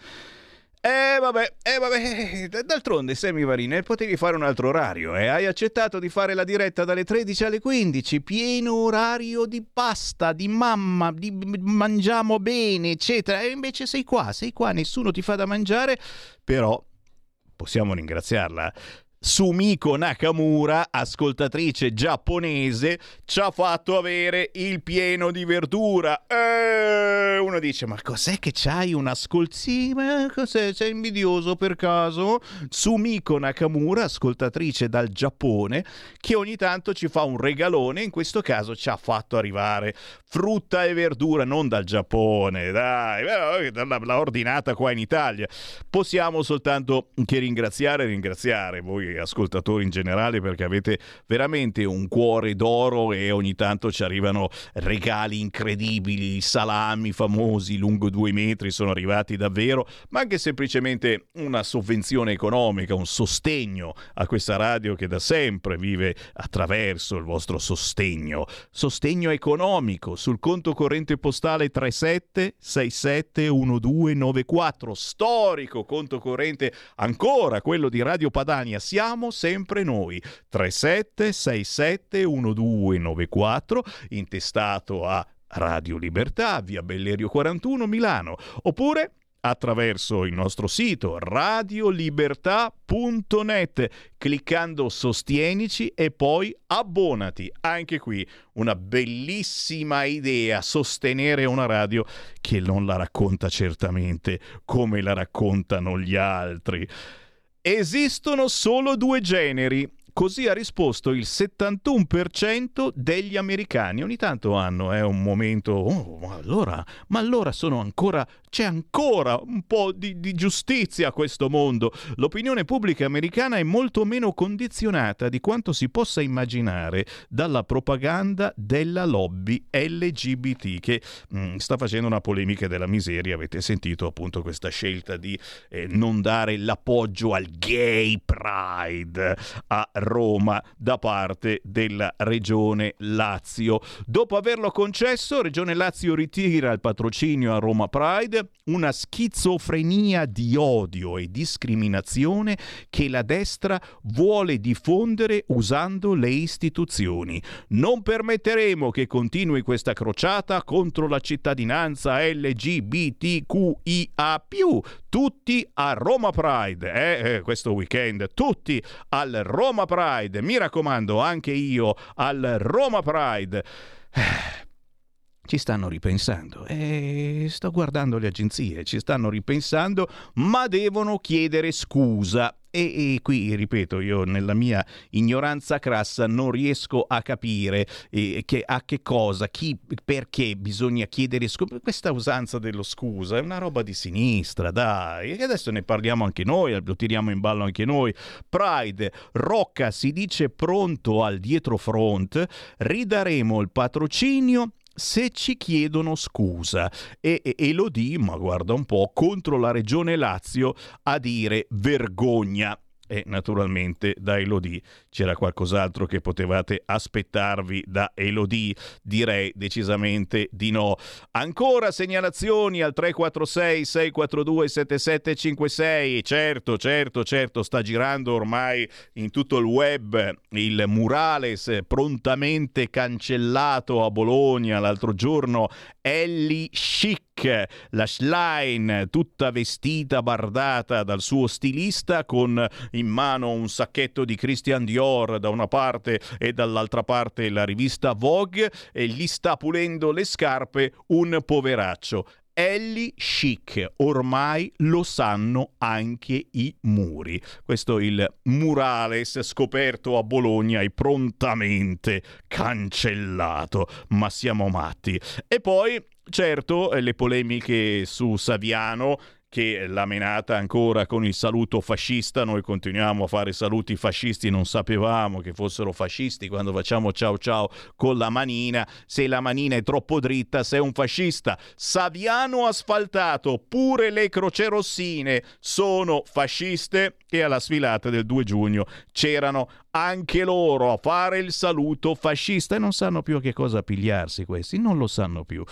Eh vabbè, eh vabbè, d'altronde Semi Varine potevi fare un altro orario e eh? hai accettato di fare la diretta dalle 13 alle 15, pieno orario di pasta, di mamma, di mangiamo bene, eccetera. E invece sei qua, sei qua, nessuno ti fa da mangiare, però possiamo ringraziarla Sumiko Nakamura, ascoltatrice giapponese, ci ha fatto avere il pieno di verdura. E uno dice: Ma cos'è che c'hai un ascolt? Sì, cos'è? Sei invidioso per caso? Sumiko Nakamura, ascoltatrice dal Giappone, che ogni tanto ci fa un regalone. In questo caso ci ha fatto arrivare frutta e verdura, non dal Giappone, dai, l'ha ordinata qua in Italia. Possiamo soltanto che ringraziare, ringraziare voi ascoltatori in generale perché avete veramente un cuore d'oro e ogni tanto ci arrivano regali incredibili, salami famosi lungo due metri sono arrivati davvero, ma anche semplicemente una sovvenzione economica, un sostegno a questa radio che da sempre vive attraverso il vostro sostegno, sostegno economico sul conto corrente postale 37671294, storico conto corrente ancora quello di Radio Padania, sia siamo sempre noi. 37671294, intestato a Radio Libertà, via Bellerio 41 Milano, oppure attraverso il nostro sito radiolibertà.net cliccando sostienici e poi abbonati. Anche qui una bellissima idea sostenere una radio che non la racconta certamente come la raccontano gli altri. Esistono solo due generi. Così ha risposto il 71% degli americani. Ogni tanto hanno eh, un momento, oh, ma allora, ma allora ancora c'è ancora un po' di, di, giustizia a questo mondo. L'opinione pubblica americana è molto meno condizionata di quanto si possa immaginare dalla propaganda della lobby LGBT che mh, mm, sta facendo una polemica della miseria. Avete sentito appunto questa scelta di eh, non dare l'appoggio al gay pride a Roma da parte della Regione Lazio. Dopo averlo concesso, Regione Lazio ritira il patrocinio a Roma Pride, una schizofrenia di odio e discriminazione che la destra vuole diffondere usando le istituzioni. Non permetteremo che continui questa crociata contro la cittadinanza LGBTQIA. Tutti a Roma Pride, eh, eh, questo weekend, tutti al Roma Pride. Mi raccomando, anche io al Roma Pride. Ci stanno ripensando. E sto guardando le agenzie, ci stanno ripensando, ma devono chiedere scusa. E, e, qui, ripeto, io nella mia ignoranza crassa non riesco a capire eh, che, a che cosa, chi, perché bisogna chiedere scusa. Questa usanza dello scusa è una roba di sinistra, dai. E adesso ne parliamo anche noi, lo tiriamo in ballo anche noi. Pride, Rocca si dice pronto al dietro front, ridaremo il patrocinio se ci chiedono scusa. E, e Elodie, ma guarda un po', contro la regione Lazio a dire vergogna. E naturalmente da Elodie c'era qualcos'altro che potevate aspettarvi da Elodie? Direi decisamente di no. Ancora segnalazioni al 346 642 7756. Certo, certo, certo, sta girando ormai in tutto il web il murales prontamente cancellato a Bologna l'altro giorno. Ellie Chic la Schlein tutta vestita, bardata dal suo stilista con in mano un sacchetto di Christian Dior da una parte e dall'altra parte la rivista Vogue e gli sta pulendo le scarpe un poveraccio. Ellie Chic, ormai lo sanno anche i muri. Questo il murales scoperto a Bologna e prontamente cancellato. Ma siamo matti. E poi Certo, le polemiche su Saviano che l'ha menata ancora con il saluto fascista, noi continuiamo a fare saluti fascisti, non sapevamo che fossero fascisti quando facciamo ciao ciao con la manina, se la manina è troppo dritta sei un fascista. Saviano asfaltato, pure le crocerossine sono fasciste e alla sfilata del 2 giugno c'erano anche loro a fare il saluto fascista e non sanno più a che cosa pigliarsi questi, non lo sanno più.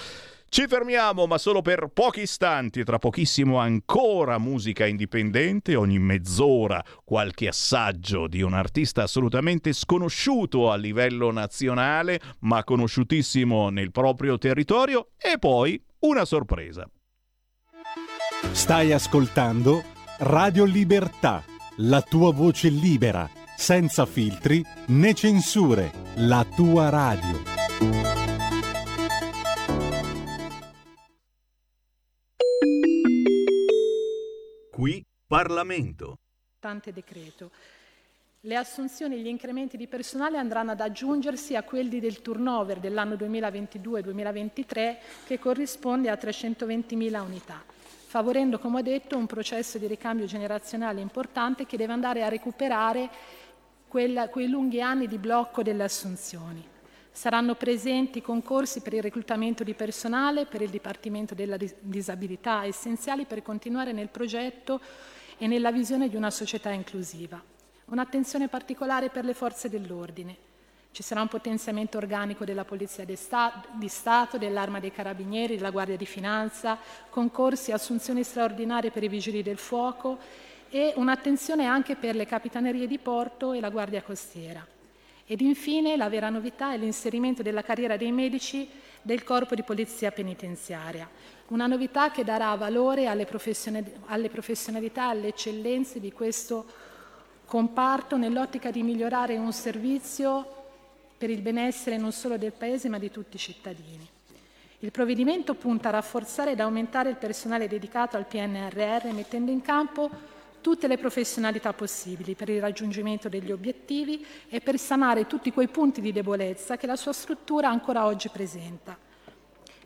Ci fermiamo, ma solo per pochi istanti. Tra pochissimo ancora musica indipendente, ogni mezz'ora qualche assaggio di un artista assolutamente sconosciuto a livello nazionale, ma conosciutissimo nel proprio territorio, e poi una sorpresa. Stai ascoltando Radio Libertà, la tua voce libera, senza filtri né censure, la tua radio. Qui Parlamento. Tante decreto. Le assunzioni e gli incrementi di personale andranno ad aggiungersi a quelli del turnover dell'anno 2022-2023 che corrisponde a 320.000 unità, favorendo, come ho detto, un processo di ricambio generazionale importante che deve andare a recuperare quella, quei lunghi anni di blocco delle assunzioni. Saranno presenti concorsi per il reclutamento di personale per il Dipartimento della Disabilità, essenziali per continuare nel progetto e nella visione di una società inclusiva. Un'attenzione particolare per le forze dell'ordine. Ci sarà un potenziamento organico della Polizia di Stato, dell'Arma dei Carabinieri, della Guardia di Finanza, concorsi e assunzioni straordinarie per i Vigili del Fuoco e un'attenzione anche per le Capitanerie di Porto e la Guardia Costiera. Ed infine la vera novità è l'inserimento della carriera dei medici del corpo di polizia penitenziaria, una novità che darà valore alle, professionalità, alle eccellenze di questo comparto nell'ottica di migliorare un servizio per il benessere non solo del Paese ma di tutti i cittadini. Il provvedimento punta a rafforzare ed aumentare il personale dedicato al PNRR mettendo in campo tutte le professionalità possibili per il raggiungimento degli obiettivi e per sanare tutti quei punti di debolezza che la sua struttura ancora oggi presenta.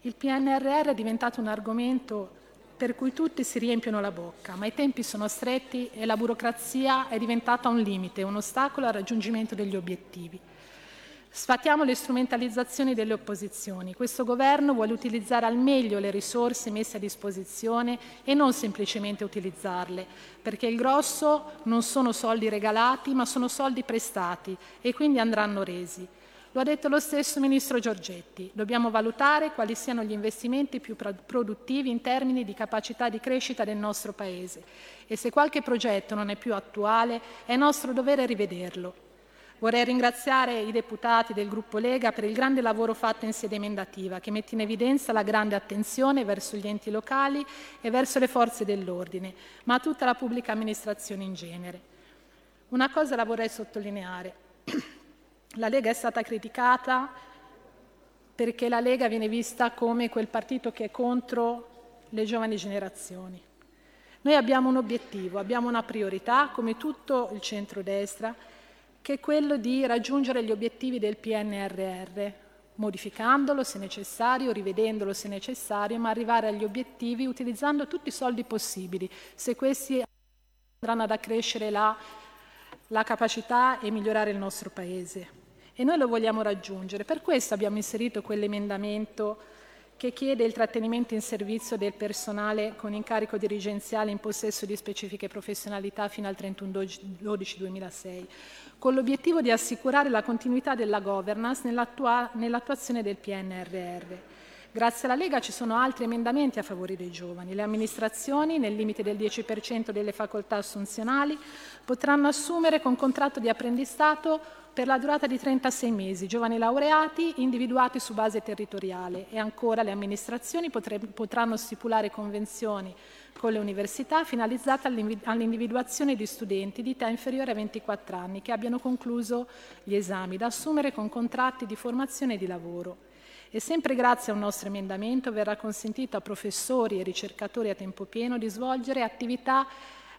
Il PNRR è diventato un argomento per cui tutti si riempiono la bocca, ma i tempi sono stretti e la burocrazia è diventata un limite, un ostacolo al raggiungimento degli obiettivi. Sfatiamo le strumentalizzazioni delle opposizioni. Questo governo vuole utilizzare al meglio le risorse messe a disposizione e non semplicemente utilizzarle, perché il grosso non sono soldi regalati, ma sono soldi prestati e quindi andranno resi. Lo ha detto lo stesso Ministro Giorgetti. Dobbiamo valutare quali siano gli investimenti più produttivi in termini di capacità di crescita del nostro Paese e se qualche progetto non è più attuale è nostro dovere rivederlo. Vorrei ringraziare i deputati del gruppo Lega per il grande lavoro fatto in sede emendativa, che mette in evidenza la grande attenzione verso gli enti locali e verso le forze dell'ordine, ma a tutta la pubblica amministrazione in genere. Una cosa la vorrei sottolineare. La Lega è stata criticata perché la Lega viene vista come quel partito che è contro le giovani generazioni. Noi abbiamo un obiettivo, abbiamo una priorità, come tutto il centrodestra, che è quello di raggiungere gli obiettivi del PNRR, modificandolo se necessario, rivedendolo se necessario, ma arrivare agli obiettivi utilizzando tutti i soldi possibili, se questi andranno ad accrescere la, la capacità e migliorare il nostro Paese. E noi lo vogliamo raggiungere. Per questo abbiamo inserito quell'emendamento che chiede il trattenimento in servizio del personale con incarico dirigenziale in possesso di specifiche professionalità fino al 31-12-2006, con l'obiettivo di assicurare la continuità della governance nell'attua- nell'attuazione del PNRR. Grazie alla Lega ci sono altri emendamenti a favore dei giovani. Le amministrazioni, nel limite del 10% delle facoltà assunzionali, potranno assumere con contratto di apprendistato per la durata di 36 mesi, giovani laureati individuati su base territoriale e ancora le amministrazioni potre, potranno stipulare convenzioni con le università finalizzate all'individuazione di studenti di età inferiore a 24 anni che abbiano concluso gli esami da assumere con contratti di formazione e di lavoro. E sempre grazie a un nostro emendamento verrà consentito a professori e ricercatori a tempo pieno di svolgere attività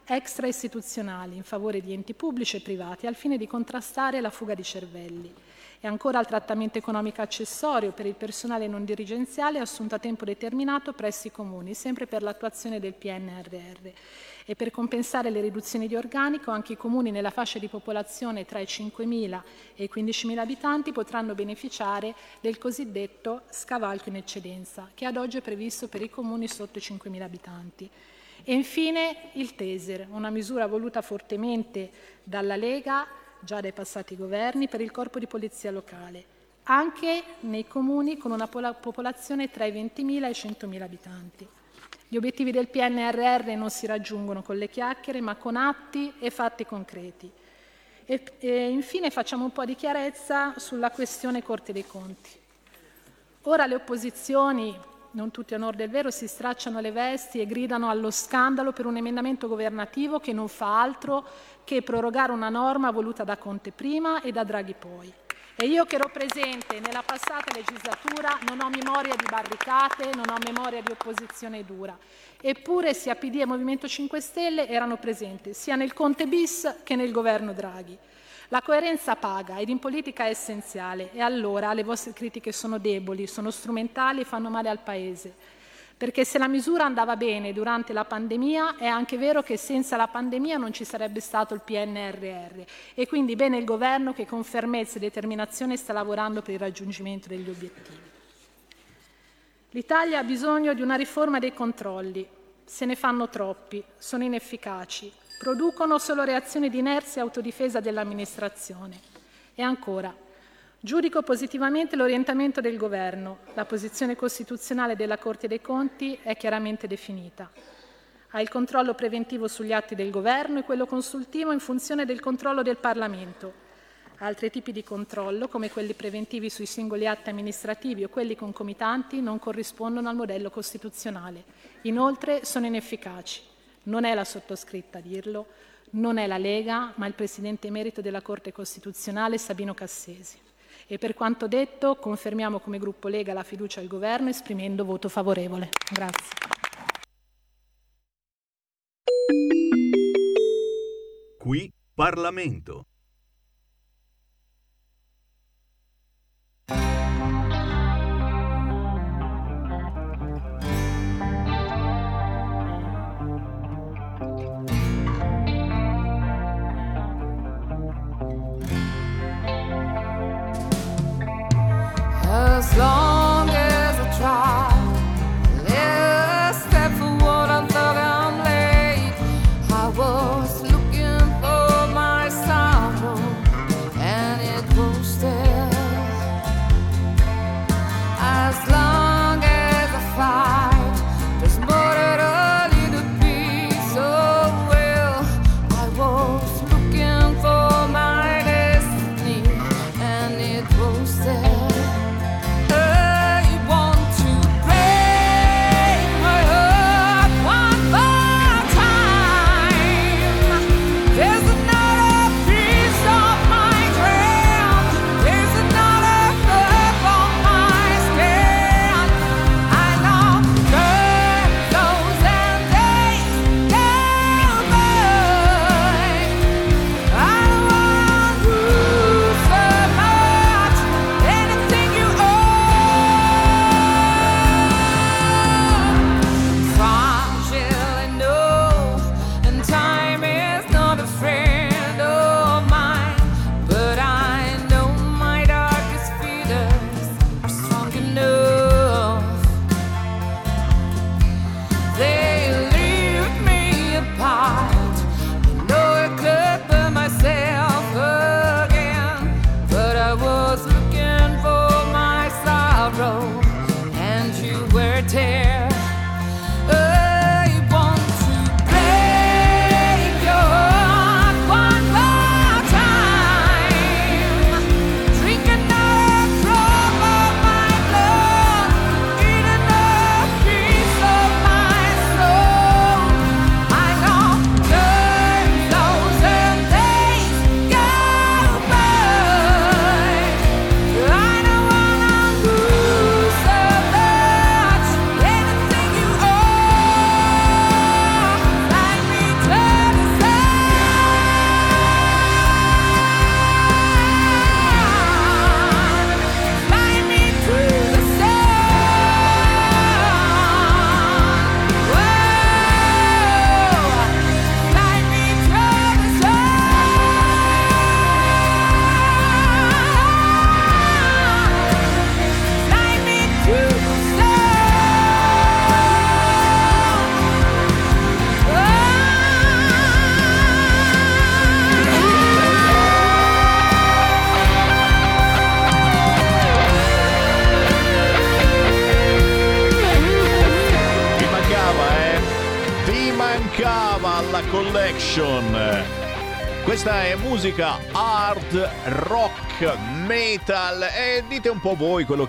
extra-istituzionali in favore di enti pubblici e privati al fine di contrastare la fuga di cervelli e ancora al trattamento economico accessorio per il personale non dirigenziale assunto a tempo determinato presso i comuni, sempre per l'attuazione del PNRR. E per compensare le riduzioni di organico, anche i comuni nella fascia di popolazione tra i 5.000 e i 15.000 abitanti potranno beneficiare del cosiddetto scavalco in eccedenza, che ad oggi è previsto per i comuni sotto i 5.000 abitanti. E infine il Taser, una misura voluta fortemente dalla Lega, già dai passati governi, per il corpo di polizia locale, anche nei comuni con una popolazione tra i 20.000 e i 100.000 abitanti. Gli obiettivi del PNRR non si raggiungono con le chiacchiere, ma con atti e fatti concreti. E, e infine facciamo un po' di chiarezza sulla questione Corte dei Conti. Ora le opposizioni non tutti a onor del vero, si stracciano le vesti e gridano allo scandalo per un emendamento governativo che non fa altro che prorogare una norma voluta da Conte prima e da Draghi poi. E io che ero presente nella passata legislatura non ho memoria di barricate, non ho memoria di opposizione dura. Eppure sia PD e Movimento 5 Stelle erano presenti sia nel Conte bis che nel governo Draghi. La coerenza paga ed in politica è essenziale e allora le vostre critiche sono deboli, sono strumentali e fanno male al Paese. Perché se la misura andava bene durante la pandemia, è anche vero che senza la pandemia non ci sarebbe stato il PNRR e quindi bene il governo che con fermezza e determinazione sta lavorando per il raggiungimento degli obiettivi. L'Italia ha bisogno di una riforma dei controlli, se ne fanno troppi, sono inefficaci, producono solo reazioni di inerzia e autodifesa dell'amministrazione. E ancora, giudico positivamente l'orientamento del Governo. La posizione costituzionale della Corte dei Conti è chiaramente definita. Ha il controllo preventivo sugli atti del Governo e quello consultivo in funzione del controllo del Parlamento. Altri tipi di controllo, come quelli preventivi sui singoli atti amministrativi o quelli concomitanti, non corrispondono al modello costituzionale. Inoltre sono inefficaci. Non è la sottoscritta a dirlo, non è la Lega, ma il Presidente emerito della Corte Costituzionale Sabino Cassesi. E per quanto detto, confermiamo come gruppo Lega la fiducia al Governo esprimendo voto favorevole. Grazie. Qui Parlamento.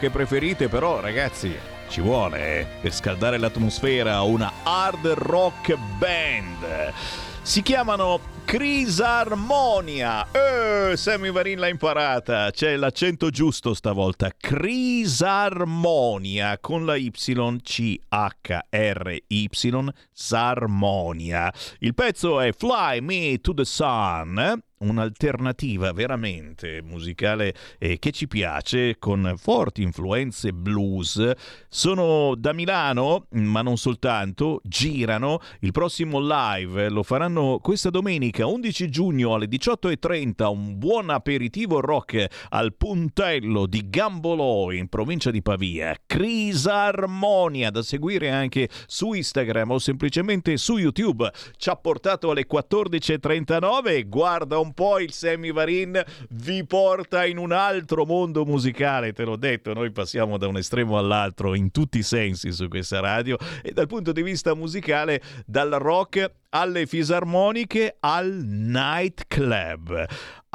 Che preferite, però ragazzi ci vuole eh, per scaldare l'atmosfera una hard rock band. Si chiamano Crisarmonia. Eh, Sammy Varin l'ha imparata. C'è l'accento giusto stavolta. Crisarmonia con la Y C H R Y Sarmonia. Il pezzo è Fly Me to the Sun un'alternativa veramente musicale eh, che ci piace con forti influenze blues. Sono da Milano, ma non soltanto, girano. Il prossimo live lo faranno questa domenica 11 giugno alle 18.30, un buon aperitivo rock al puntello di Gambolò in provincia di Pavia. Crisarmonia da seguire anche su Instagram o semplicemente su YouTube. Ci ha portato alle 14.39, guarda un po' il Sammy Varin vi porta in un altro mondo musicale, te l'ho detto, noi passiamo da un estremo all'altro in tutti i sensi su questa radio e dal punto di vista musicale dal rock alle fisarmoniche al nightclub.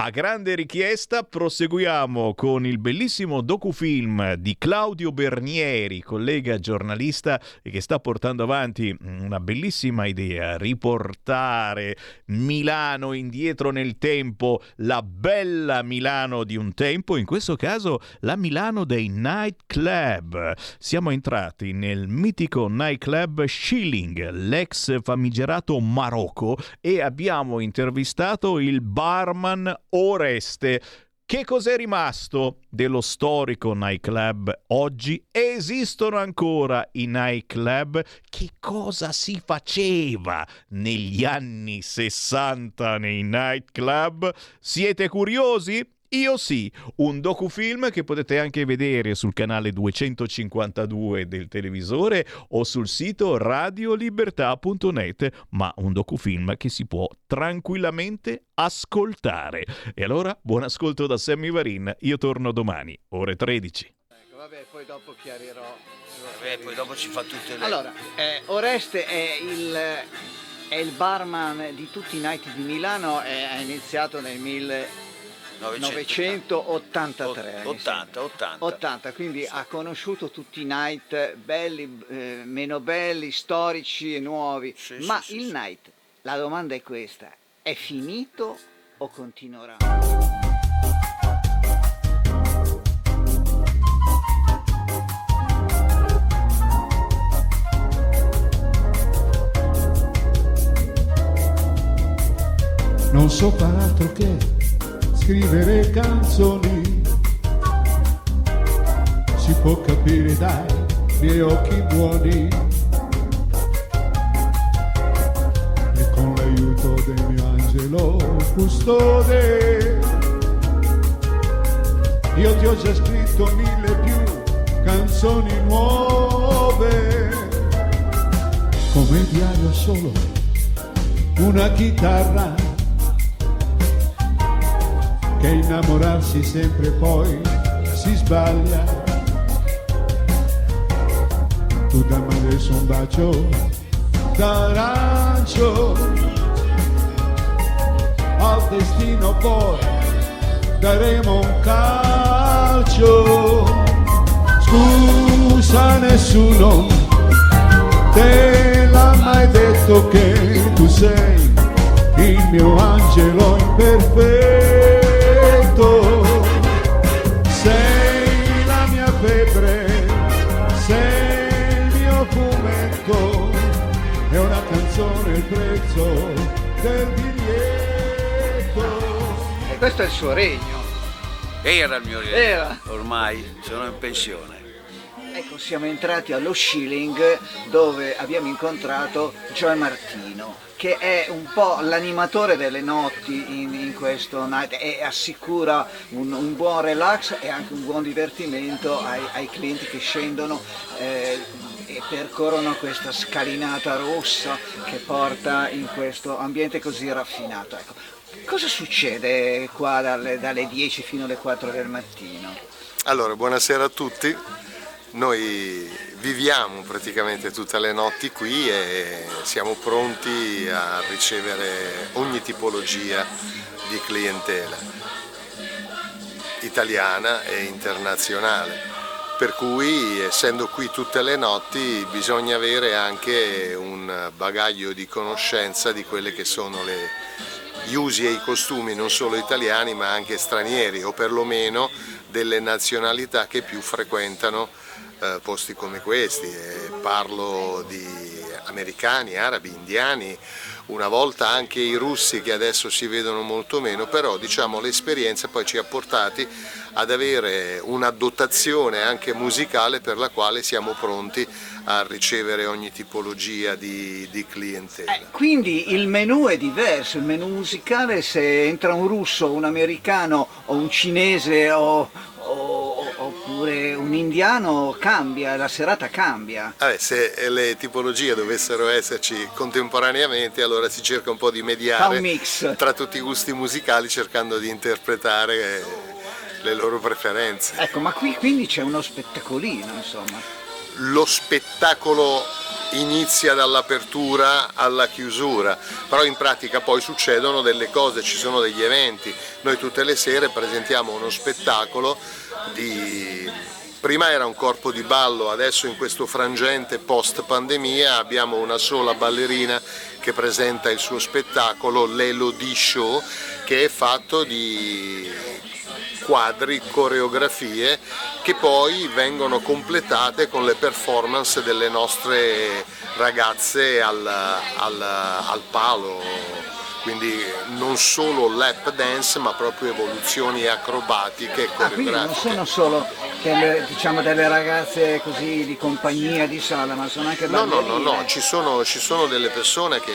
A grande richiesta proseguiamo con il bellissimo docufilm di Claudio Bernieri, collega giornalista che sta portando avanti una bellissima idea, riportare Milano indietro nel tempo, la bella Milano di un tempo, in questo caso la Milano dei nightclub. Siamo entrati nel mitico nightclub Schilling, l'ex famigerato Marocco e abbiamo intervistato il barman Oreste. Che cos'è rimasto dello storico nightclub oggi? Esistono ancora i nightclub? Che cosa si faceva negli anni 60 nei nightclub? Siete curiosi? Io sì, un docufilm che potete anche vedere sul canale 252 del televisore o sul sito radiolibertà.net, ma un docufilm che si può tranquillamente ascoltare. E allora, buon ascolto da Sammy Varin, io torno domani, ore 13. Ecco, vabbè, poi dopo chiarirò. Vabbè, poi dopo ci fa tutte le... Allora, eh, Oreste è il, è il barman di tutti i night di Milano, e ha iniziato nel 1000... 983 80, 80 80 quindi ha conosciuto tutti i night belli eh, meno belli storici e nuovi. Sì, ma sì, il sì. night la domanda è questa è finito o continuerà? Non so far altro che scrivere canzoni. Si può capire dai miei occhi buoni. E con l'aiuto del mio angelo custode. Io ti ho già scritto mille più canzoni nuove. Come diario solo una chitarra che innamorarsi sempre poi si sbaglia. Tu dammi adesso un bacio d'arancio, al destino poi daremo un calcio. Scusa nessuno, te l'ha mai detto che tu sei il mio angelo imperfetto. Prezzo del biglietto. e questo è il suo regno Era il mio Era. ormai sono in pensione. Ecco, siamo entrati allo Schilling dove abbiamo incontrato Joe Martino, che è un po' l'animatore delle notti in, in questo night e assicura un, un buon relax e anche un buon divertimento ai, ai clienti che scendono eh, e percorrono questa scalinata rossa che porta in questo ambiente così raffinato. Ecco, cosa succede qua dalle, dalle 10 fino alle 4 del mattino? Allora, buonasera a tutti. Noi viviamo praticamente tutte le notti qui e siamo pronti a ricevere ogni tipologia di clientela italiana e internazionale. Per cui essendo qui tutte le notti bisogna avere anche un bagaglio di conoscenza di quelle che sono le, gli usi e i costumi non solo italiani ma anche stranieri o perlomeno delle nazionalità che più frequentano eh, posti come questi. E parlo di americani, arabi, indiani, una volta anche i russi che adesso si vedono molto meno, però diciamo, l'esperienza poi ci ha portati ad avere una dotazione anche musicale per la quale siamo pronti a ricevere ogni tipologia di, di clientela. Eh, quindi il menù è diverso, il menù musicale se entra un russo, un americano o un cinese o, oppure un indiano cambia, la serata cambia. Vabbè, se le tipologie dovessero esserci contemporaneamente allora si cerca un po' di mediare tra tutti i gusti musicali cercando di interpretare le loro preferenze. Ecco, ma qui quindi c'è uno spettacolino, insomma. Lo spettacolo inizia dall'apertura alla chiusura, però in pratica poi succedono delle cose, ci sono degli eventi. Noi tutte le sere presentiamo uno spettacolo di prima era un corpo di ballo, adesso in questo frangente post pandemia abbiamo una sola ballerina che presenta il suo spettacolo, l'Elodie Show, che è fatto di quadri, coreografie che poi vengono completate con le performance delle nostre ragazze al, al, al palo, quindi non solo lap dance ma proprio evoluzioni acrobatiche e Ah, quindi non sono solo delle, diciamo, delle ragazze così di compagnia, di sala, ma sono anche No, no, ballerine. no, no, ci sono, ci sono delle persone che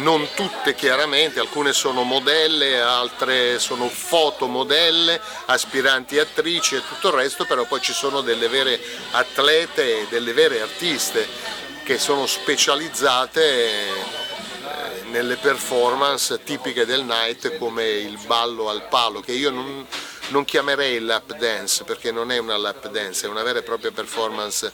non tutte chiaramente, alcune sono modelle, altre sono fotomodelle, aspiranti attrici e tutto il resto, però poi ci sono delle vere atlete e delle vere artiste che sono specializzate eh, nelle performance tipiche del night come il ballo al palo, che io non, non chiamerei lap dance perché non è una lap dance, è una vera e propria performance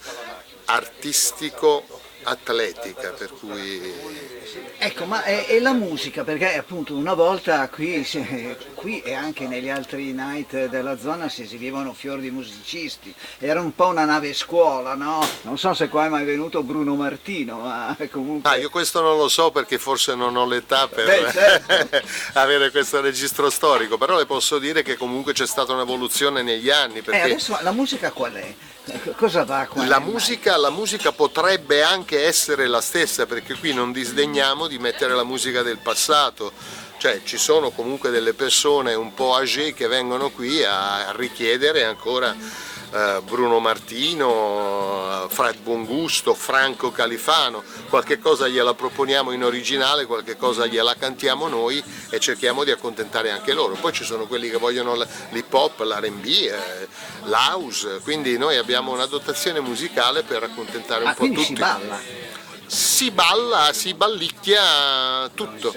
artistico-atletica, per cui Ecco, ma è, è la musica, perché appunto una volta qui, si- qui e anche negli altri night della zona si esibivano fior di musicisti, era un po' una nave scuola, no? Non so se qua è mai venuto Bruno Martino, ma comunque... Ah, io questo non lo so perché forse non ho l'età per Beh, certo. avere questo registro storico, però le posso dire che comunque c'è stata un'evoluzione negli anni. Eh, Perché adesso la musica qual è? Ecco, Cosa va qua? la musica, la musica potrebbe anche essere la stessa, perché qui non disdegniamo di mettere la musica del passato. Cioè ci sono comunque delle persone un po' âgé che vengono qui a richiedere ancora Bruno Martino, eh, Fred Buongusto, Franco Califano, qualche cosa gliela proponiamo in originale, qualche cosa gliela cantiamo noi e cerchiamo di accontentare anche loro. Poi ci sono quelli che vogliono l'hip hop, l'R&B, eh, l'house, quindi noi abbiamo una dotazione musicale per accontentare un Ah, po' quindi tutti. si balla? Si balla, si ballicchia tutto.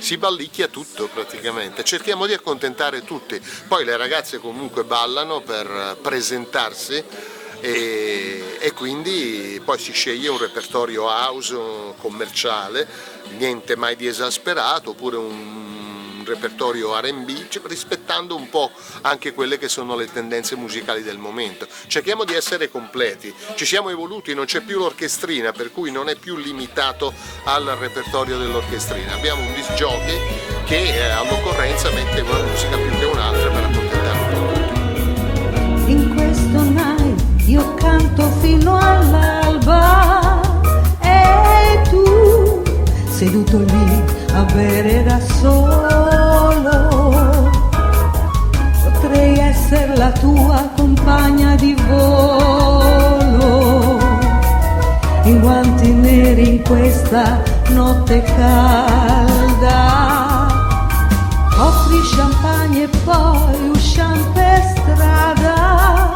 Si ballicchia tutto praticamente, cerchiamo di accontentare tutti. Poi le ragazze comunque ballano per presentarsi e, e quindi poi si sceglie un repertorio house commerciale, niente mai di esasperato, oppure un repertorio RB, rispettando un po' anche quelle che sono le tendenze musicali del momento. Cerchiamo di essere completi, ci siamo evoluti, non c'è più l'orchestrina, per cui non è più limitato al repertorio dell'orchestrina. Abbiamo un disc jockey che eh, all'occorrenza mette una musica più che un'altra per accontentare un po' tutti. In questo night io canto fino all'alba e tu seduto lì a bere da solo. Potrei essere la tua compagna di volo. I guanti neri in questa notte calda. Offri champagne e poi usciamo per strada.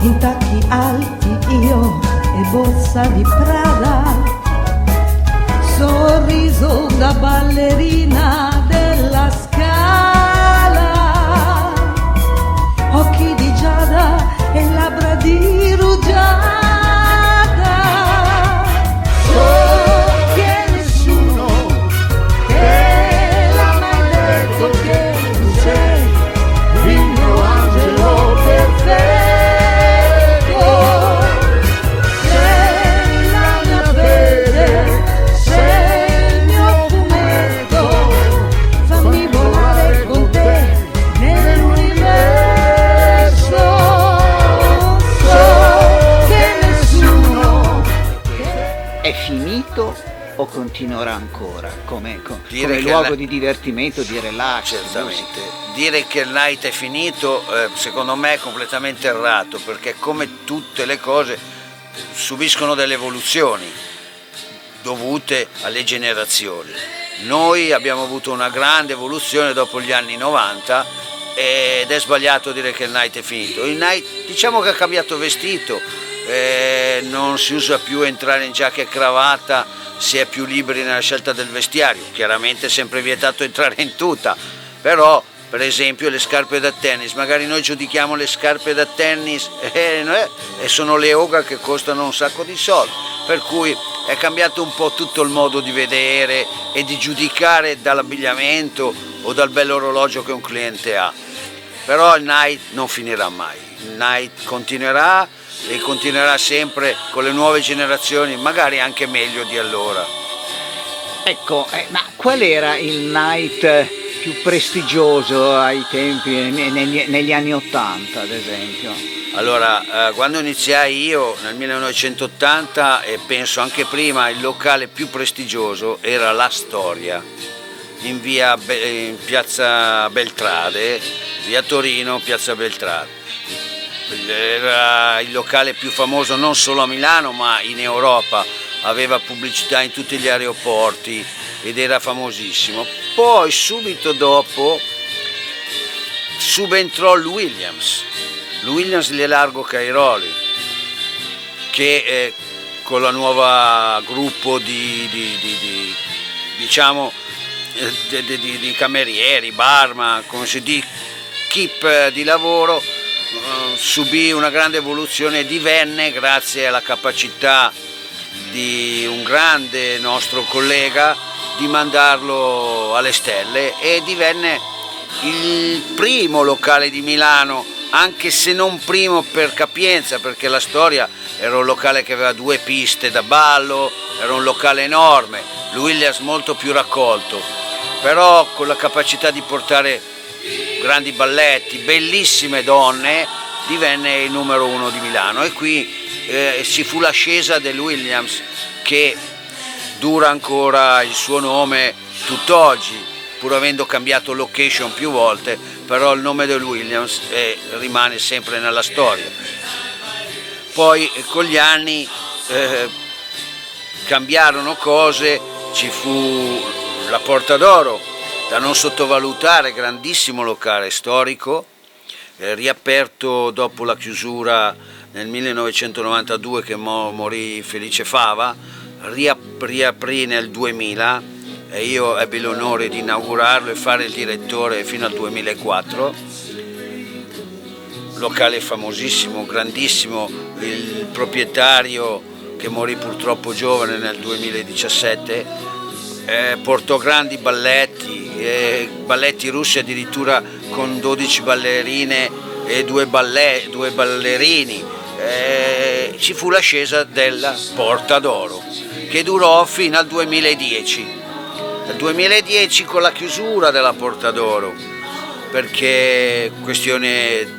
In tacchi alti io e borsa di Prada sorriso da ballerina della scala. Occhi continuerà ancora come, co- come luogo la- di divertimento, di relax. Certamente. Dire che il night è finito, eh, secondo me è completamente errato, perché come tutte le cose subiscono delle evoluzioni dovute alle generazioni. Noi abbiamo avuto una grande evoluzione dopo gli anni 90 ed è sbagliato dire che il night è finito. Il night diciamo che ha cambiato vestito, eh, non si usa più entrare in giacca e cravatta, si è più liberi nella scelta del vestiario, chiaramente è sempre vietato entrare in tuta, però per esempio le scarpe da tennis, magari noi giudichiamo le scarpe da tennis eh, eh, e sono le Oga che costano un sacco di soldi, per cui è cambiato un po' tutto il modo di vedere e di giudicare dall'abbigliamento o dal bell'orologio che un cliente ha. Però il night non finirà mai, night continuerà e continuerà sempre con le nuove generazioni, magari anche meglio di allora. Ecco, eh, ma qual era il night eh, più prestigioso ai tempi, ne- negli, negli anni Ottanta ad esempio? Allora, eh, quando iniziai io nel 1980 e penso anche prima, il locale più prestigioso era La Storia, in, via in piazza Beltrade, via Torino, piazza Beltrade. Era il locale più famoso non solo a Milano ma in Europa, aveva pubblicità in tutti gli aeroporti ed era famosissimo. Poi subito dopo subentrò il Williams, il Williams di Largo Cairoli, che eh, con la nuova gruppo di, di- di- di- diciamo eh, camerieri, barman, come si dice, keep eh, di lavoro, subì una grande evoluzione e divenne, grazie alla capacità di un grande nostro collega, di mandarlo alle stelle e divenne il primo locale di Milano, anche se non primo per capienza, perché la storia era un locale che aveva due piste da ballo, era un locale enorme, il Williams molto più raccolto, però con la capacità di portare grandi balletti, bellissime donne, divenne il numero uno di Milano e qui eh, ci fu l'ascesa del Williams che dura ancora il suo nome tutt'oggi, pur avendo cambiato location più volte, però il nome del Williams eh, rimane sempre nella storia. Poi eh, con gli anni eh, cambiarono cose, ci fu la Porta d'Oro, da non sottovalutare, grandissimo locale storico, eh, riaperto dopo la chiusura nel 1992 che mo- morì Felice Fava, riap- riaprì nel 2000 e io ebbi l'onore di inaugurarlo e fare il direttore fino al 2004 locale famosissimo, grandissimo, il proprietario che morì purtroppo giovane nel 2017 eh, portò grandi balletti, eh, balletti russi addirittura con 12 ballerine e due, balle- due ballerini. Eh, ci fu l'ascesa della Porta d'Oro che durò fino al 2010. Nel 2010 con la chiusura della Porta d'Oro perché questione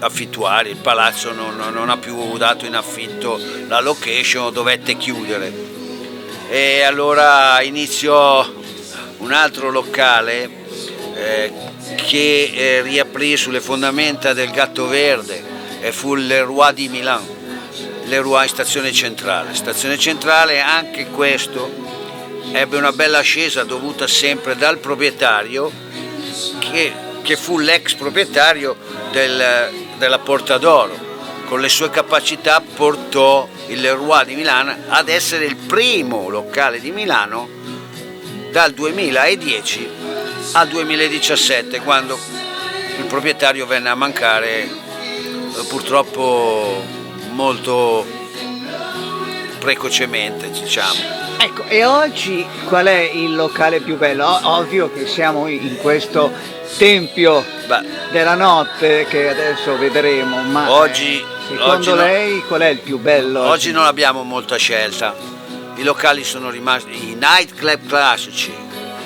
affittuarie, il palazzo non- non ha più dato in affitto la location, dovette chiudere. E allora iniziò un altro locale eh, che eh, riaprì sulle fondamenta del Gatto Verde e fu l'Eroi di Milano, l'Eroi in stazione centrale. Stazione centrale anche questo ebbe una bella ascesa dovuta sempre dal proprietario che, che fu l'ex proprietario del- della Porta d'Oro. Con le sue capacità portò il Leroy di Milano ad essere il primo locale di Milano dal 2010 al 2017 quando il proprietario venne a mancare eh, purtroppo molto precocemente diciamo. Ecco, e oggi qual è il locale più bello? Ovvio che siamo in questo tempio della notte che adesso vedremo, ma Oggi- secondo oggi no. lei qual è il più bello? Oggi non abbiamo molta scelta, i locali sono rimasti, i nightclub classici,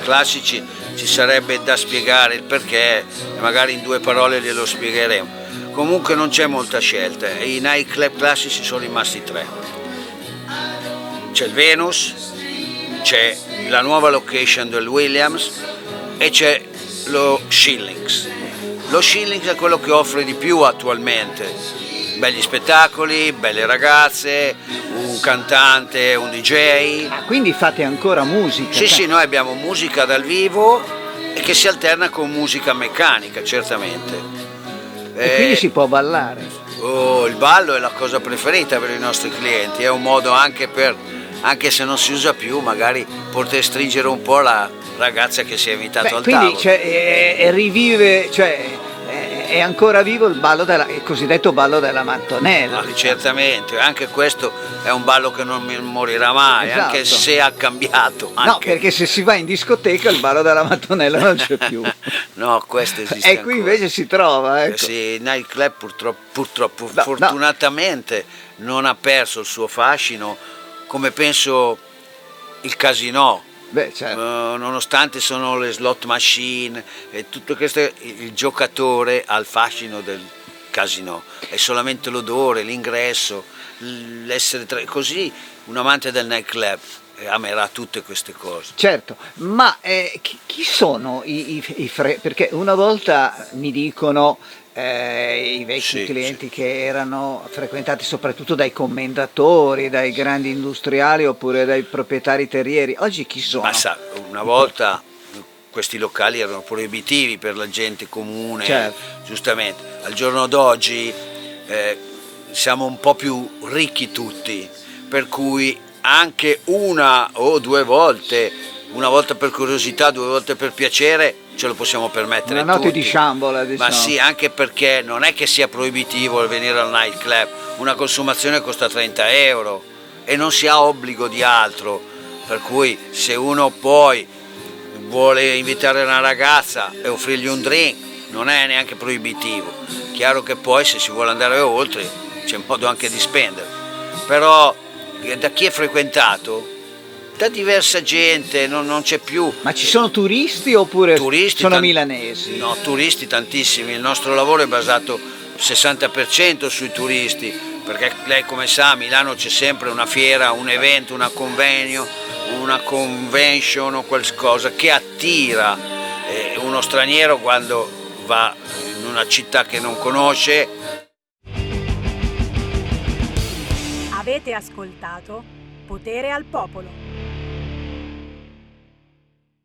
classici ci sarebbe da spiegare il perché magari in due parole glielo spiegheremo. Comunque non c'è molta scelta e i nightclub classici sono rimasti tre. C'è il Venus, c'è la nuova location del Williams e c'è lo Shillings. Lo Shillings è quello che offre di più attualmente. Belli spettacoli, belle ragazze, un cantante, un DJ. Ah, quindi fate ancora musica? Sì, sì, noi abbiamo musica dal vivo e che si alterna con musica meccanica, certamente. E quindi si può ballare? Oh, il ballo è la cosa preferita per i nostri clienti, è un modo anche per, anche se non si usa più, magari poter stringere un po' la ragazza che si è invitato Beh, al quindi tavolo. cioè, è- è rivive, cioè, è, ancora vivo il, ballo della, il cosiddetto ballo della mattonella. Ah, certamente, anche questo è un ballo che non morirà mai, Esatto. anche se ha cambiato. No, anche- perché se si va in discoteca il ballo della mattonella non c'è più. No, questo esiste e qui invece si trova, ecco. Sì, il nightclub purtroppo, purtroppo fortunatamente non ha perso il suo fascino come penso il casino. Beh, certo. Eh, nonostante sono le slot machine e tutto questo, il giocatore ha il fascino del casino, è solamente l'odore, l'ingresso, l'essere tra... così un amante del nightclub eh, amerà tutte queste cose. Certo, ma eh, chi, chi sono i, i- i fre- Perché una volta mi dicono eh, i vecchi Sì, clienti che erano frequentati soprattutto dai commendatori, dai grandi industriali oppure dai proprietari terrieri. Oggi chi sono? Ma sa, una volta questi locali erano proibitivi per la gente comune, Certo. giustamente. Al giorno d'oggi eh, siamo un po' più ricchi tutti, per cui anche una o due volte, una volta per curiosità, due volte per piacere, ce lo possiamo permettere Una notte tutti. di sciambola, diciamo. Ma sì, anche perché non è che sia proibitivo il venire al nightclub, una consumazione costa 30 euro e non si ha obbligo di altro, per cui se uno poi vuole invitare una ragazza e offrirgli un drink non è neanche proibitivo, chiaro che poi se si vuole andare oltre c'è modo anche di spendere, però da chi è frequentato, da diversa gente, non, non c'è più. Ma ci sono turisti oppure Turisti, sono tan- milanesi? No, turisti tantissimi, il nostro lavoro è basato 60% sui turisti, perché lei come sa a Milano c'è sempre una fiera, un evento, una convenio, una convention o qualcosa che attira eh, uno straniero quando va in una città che non conosce. Avete ascoltato Potere al Popolo.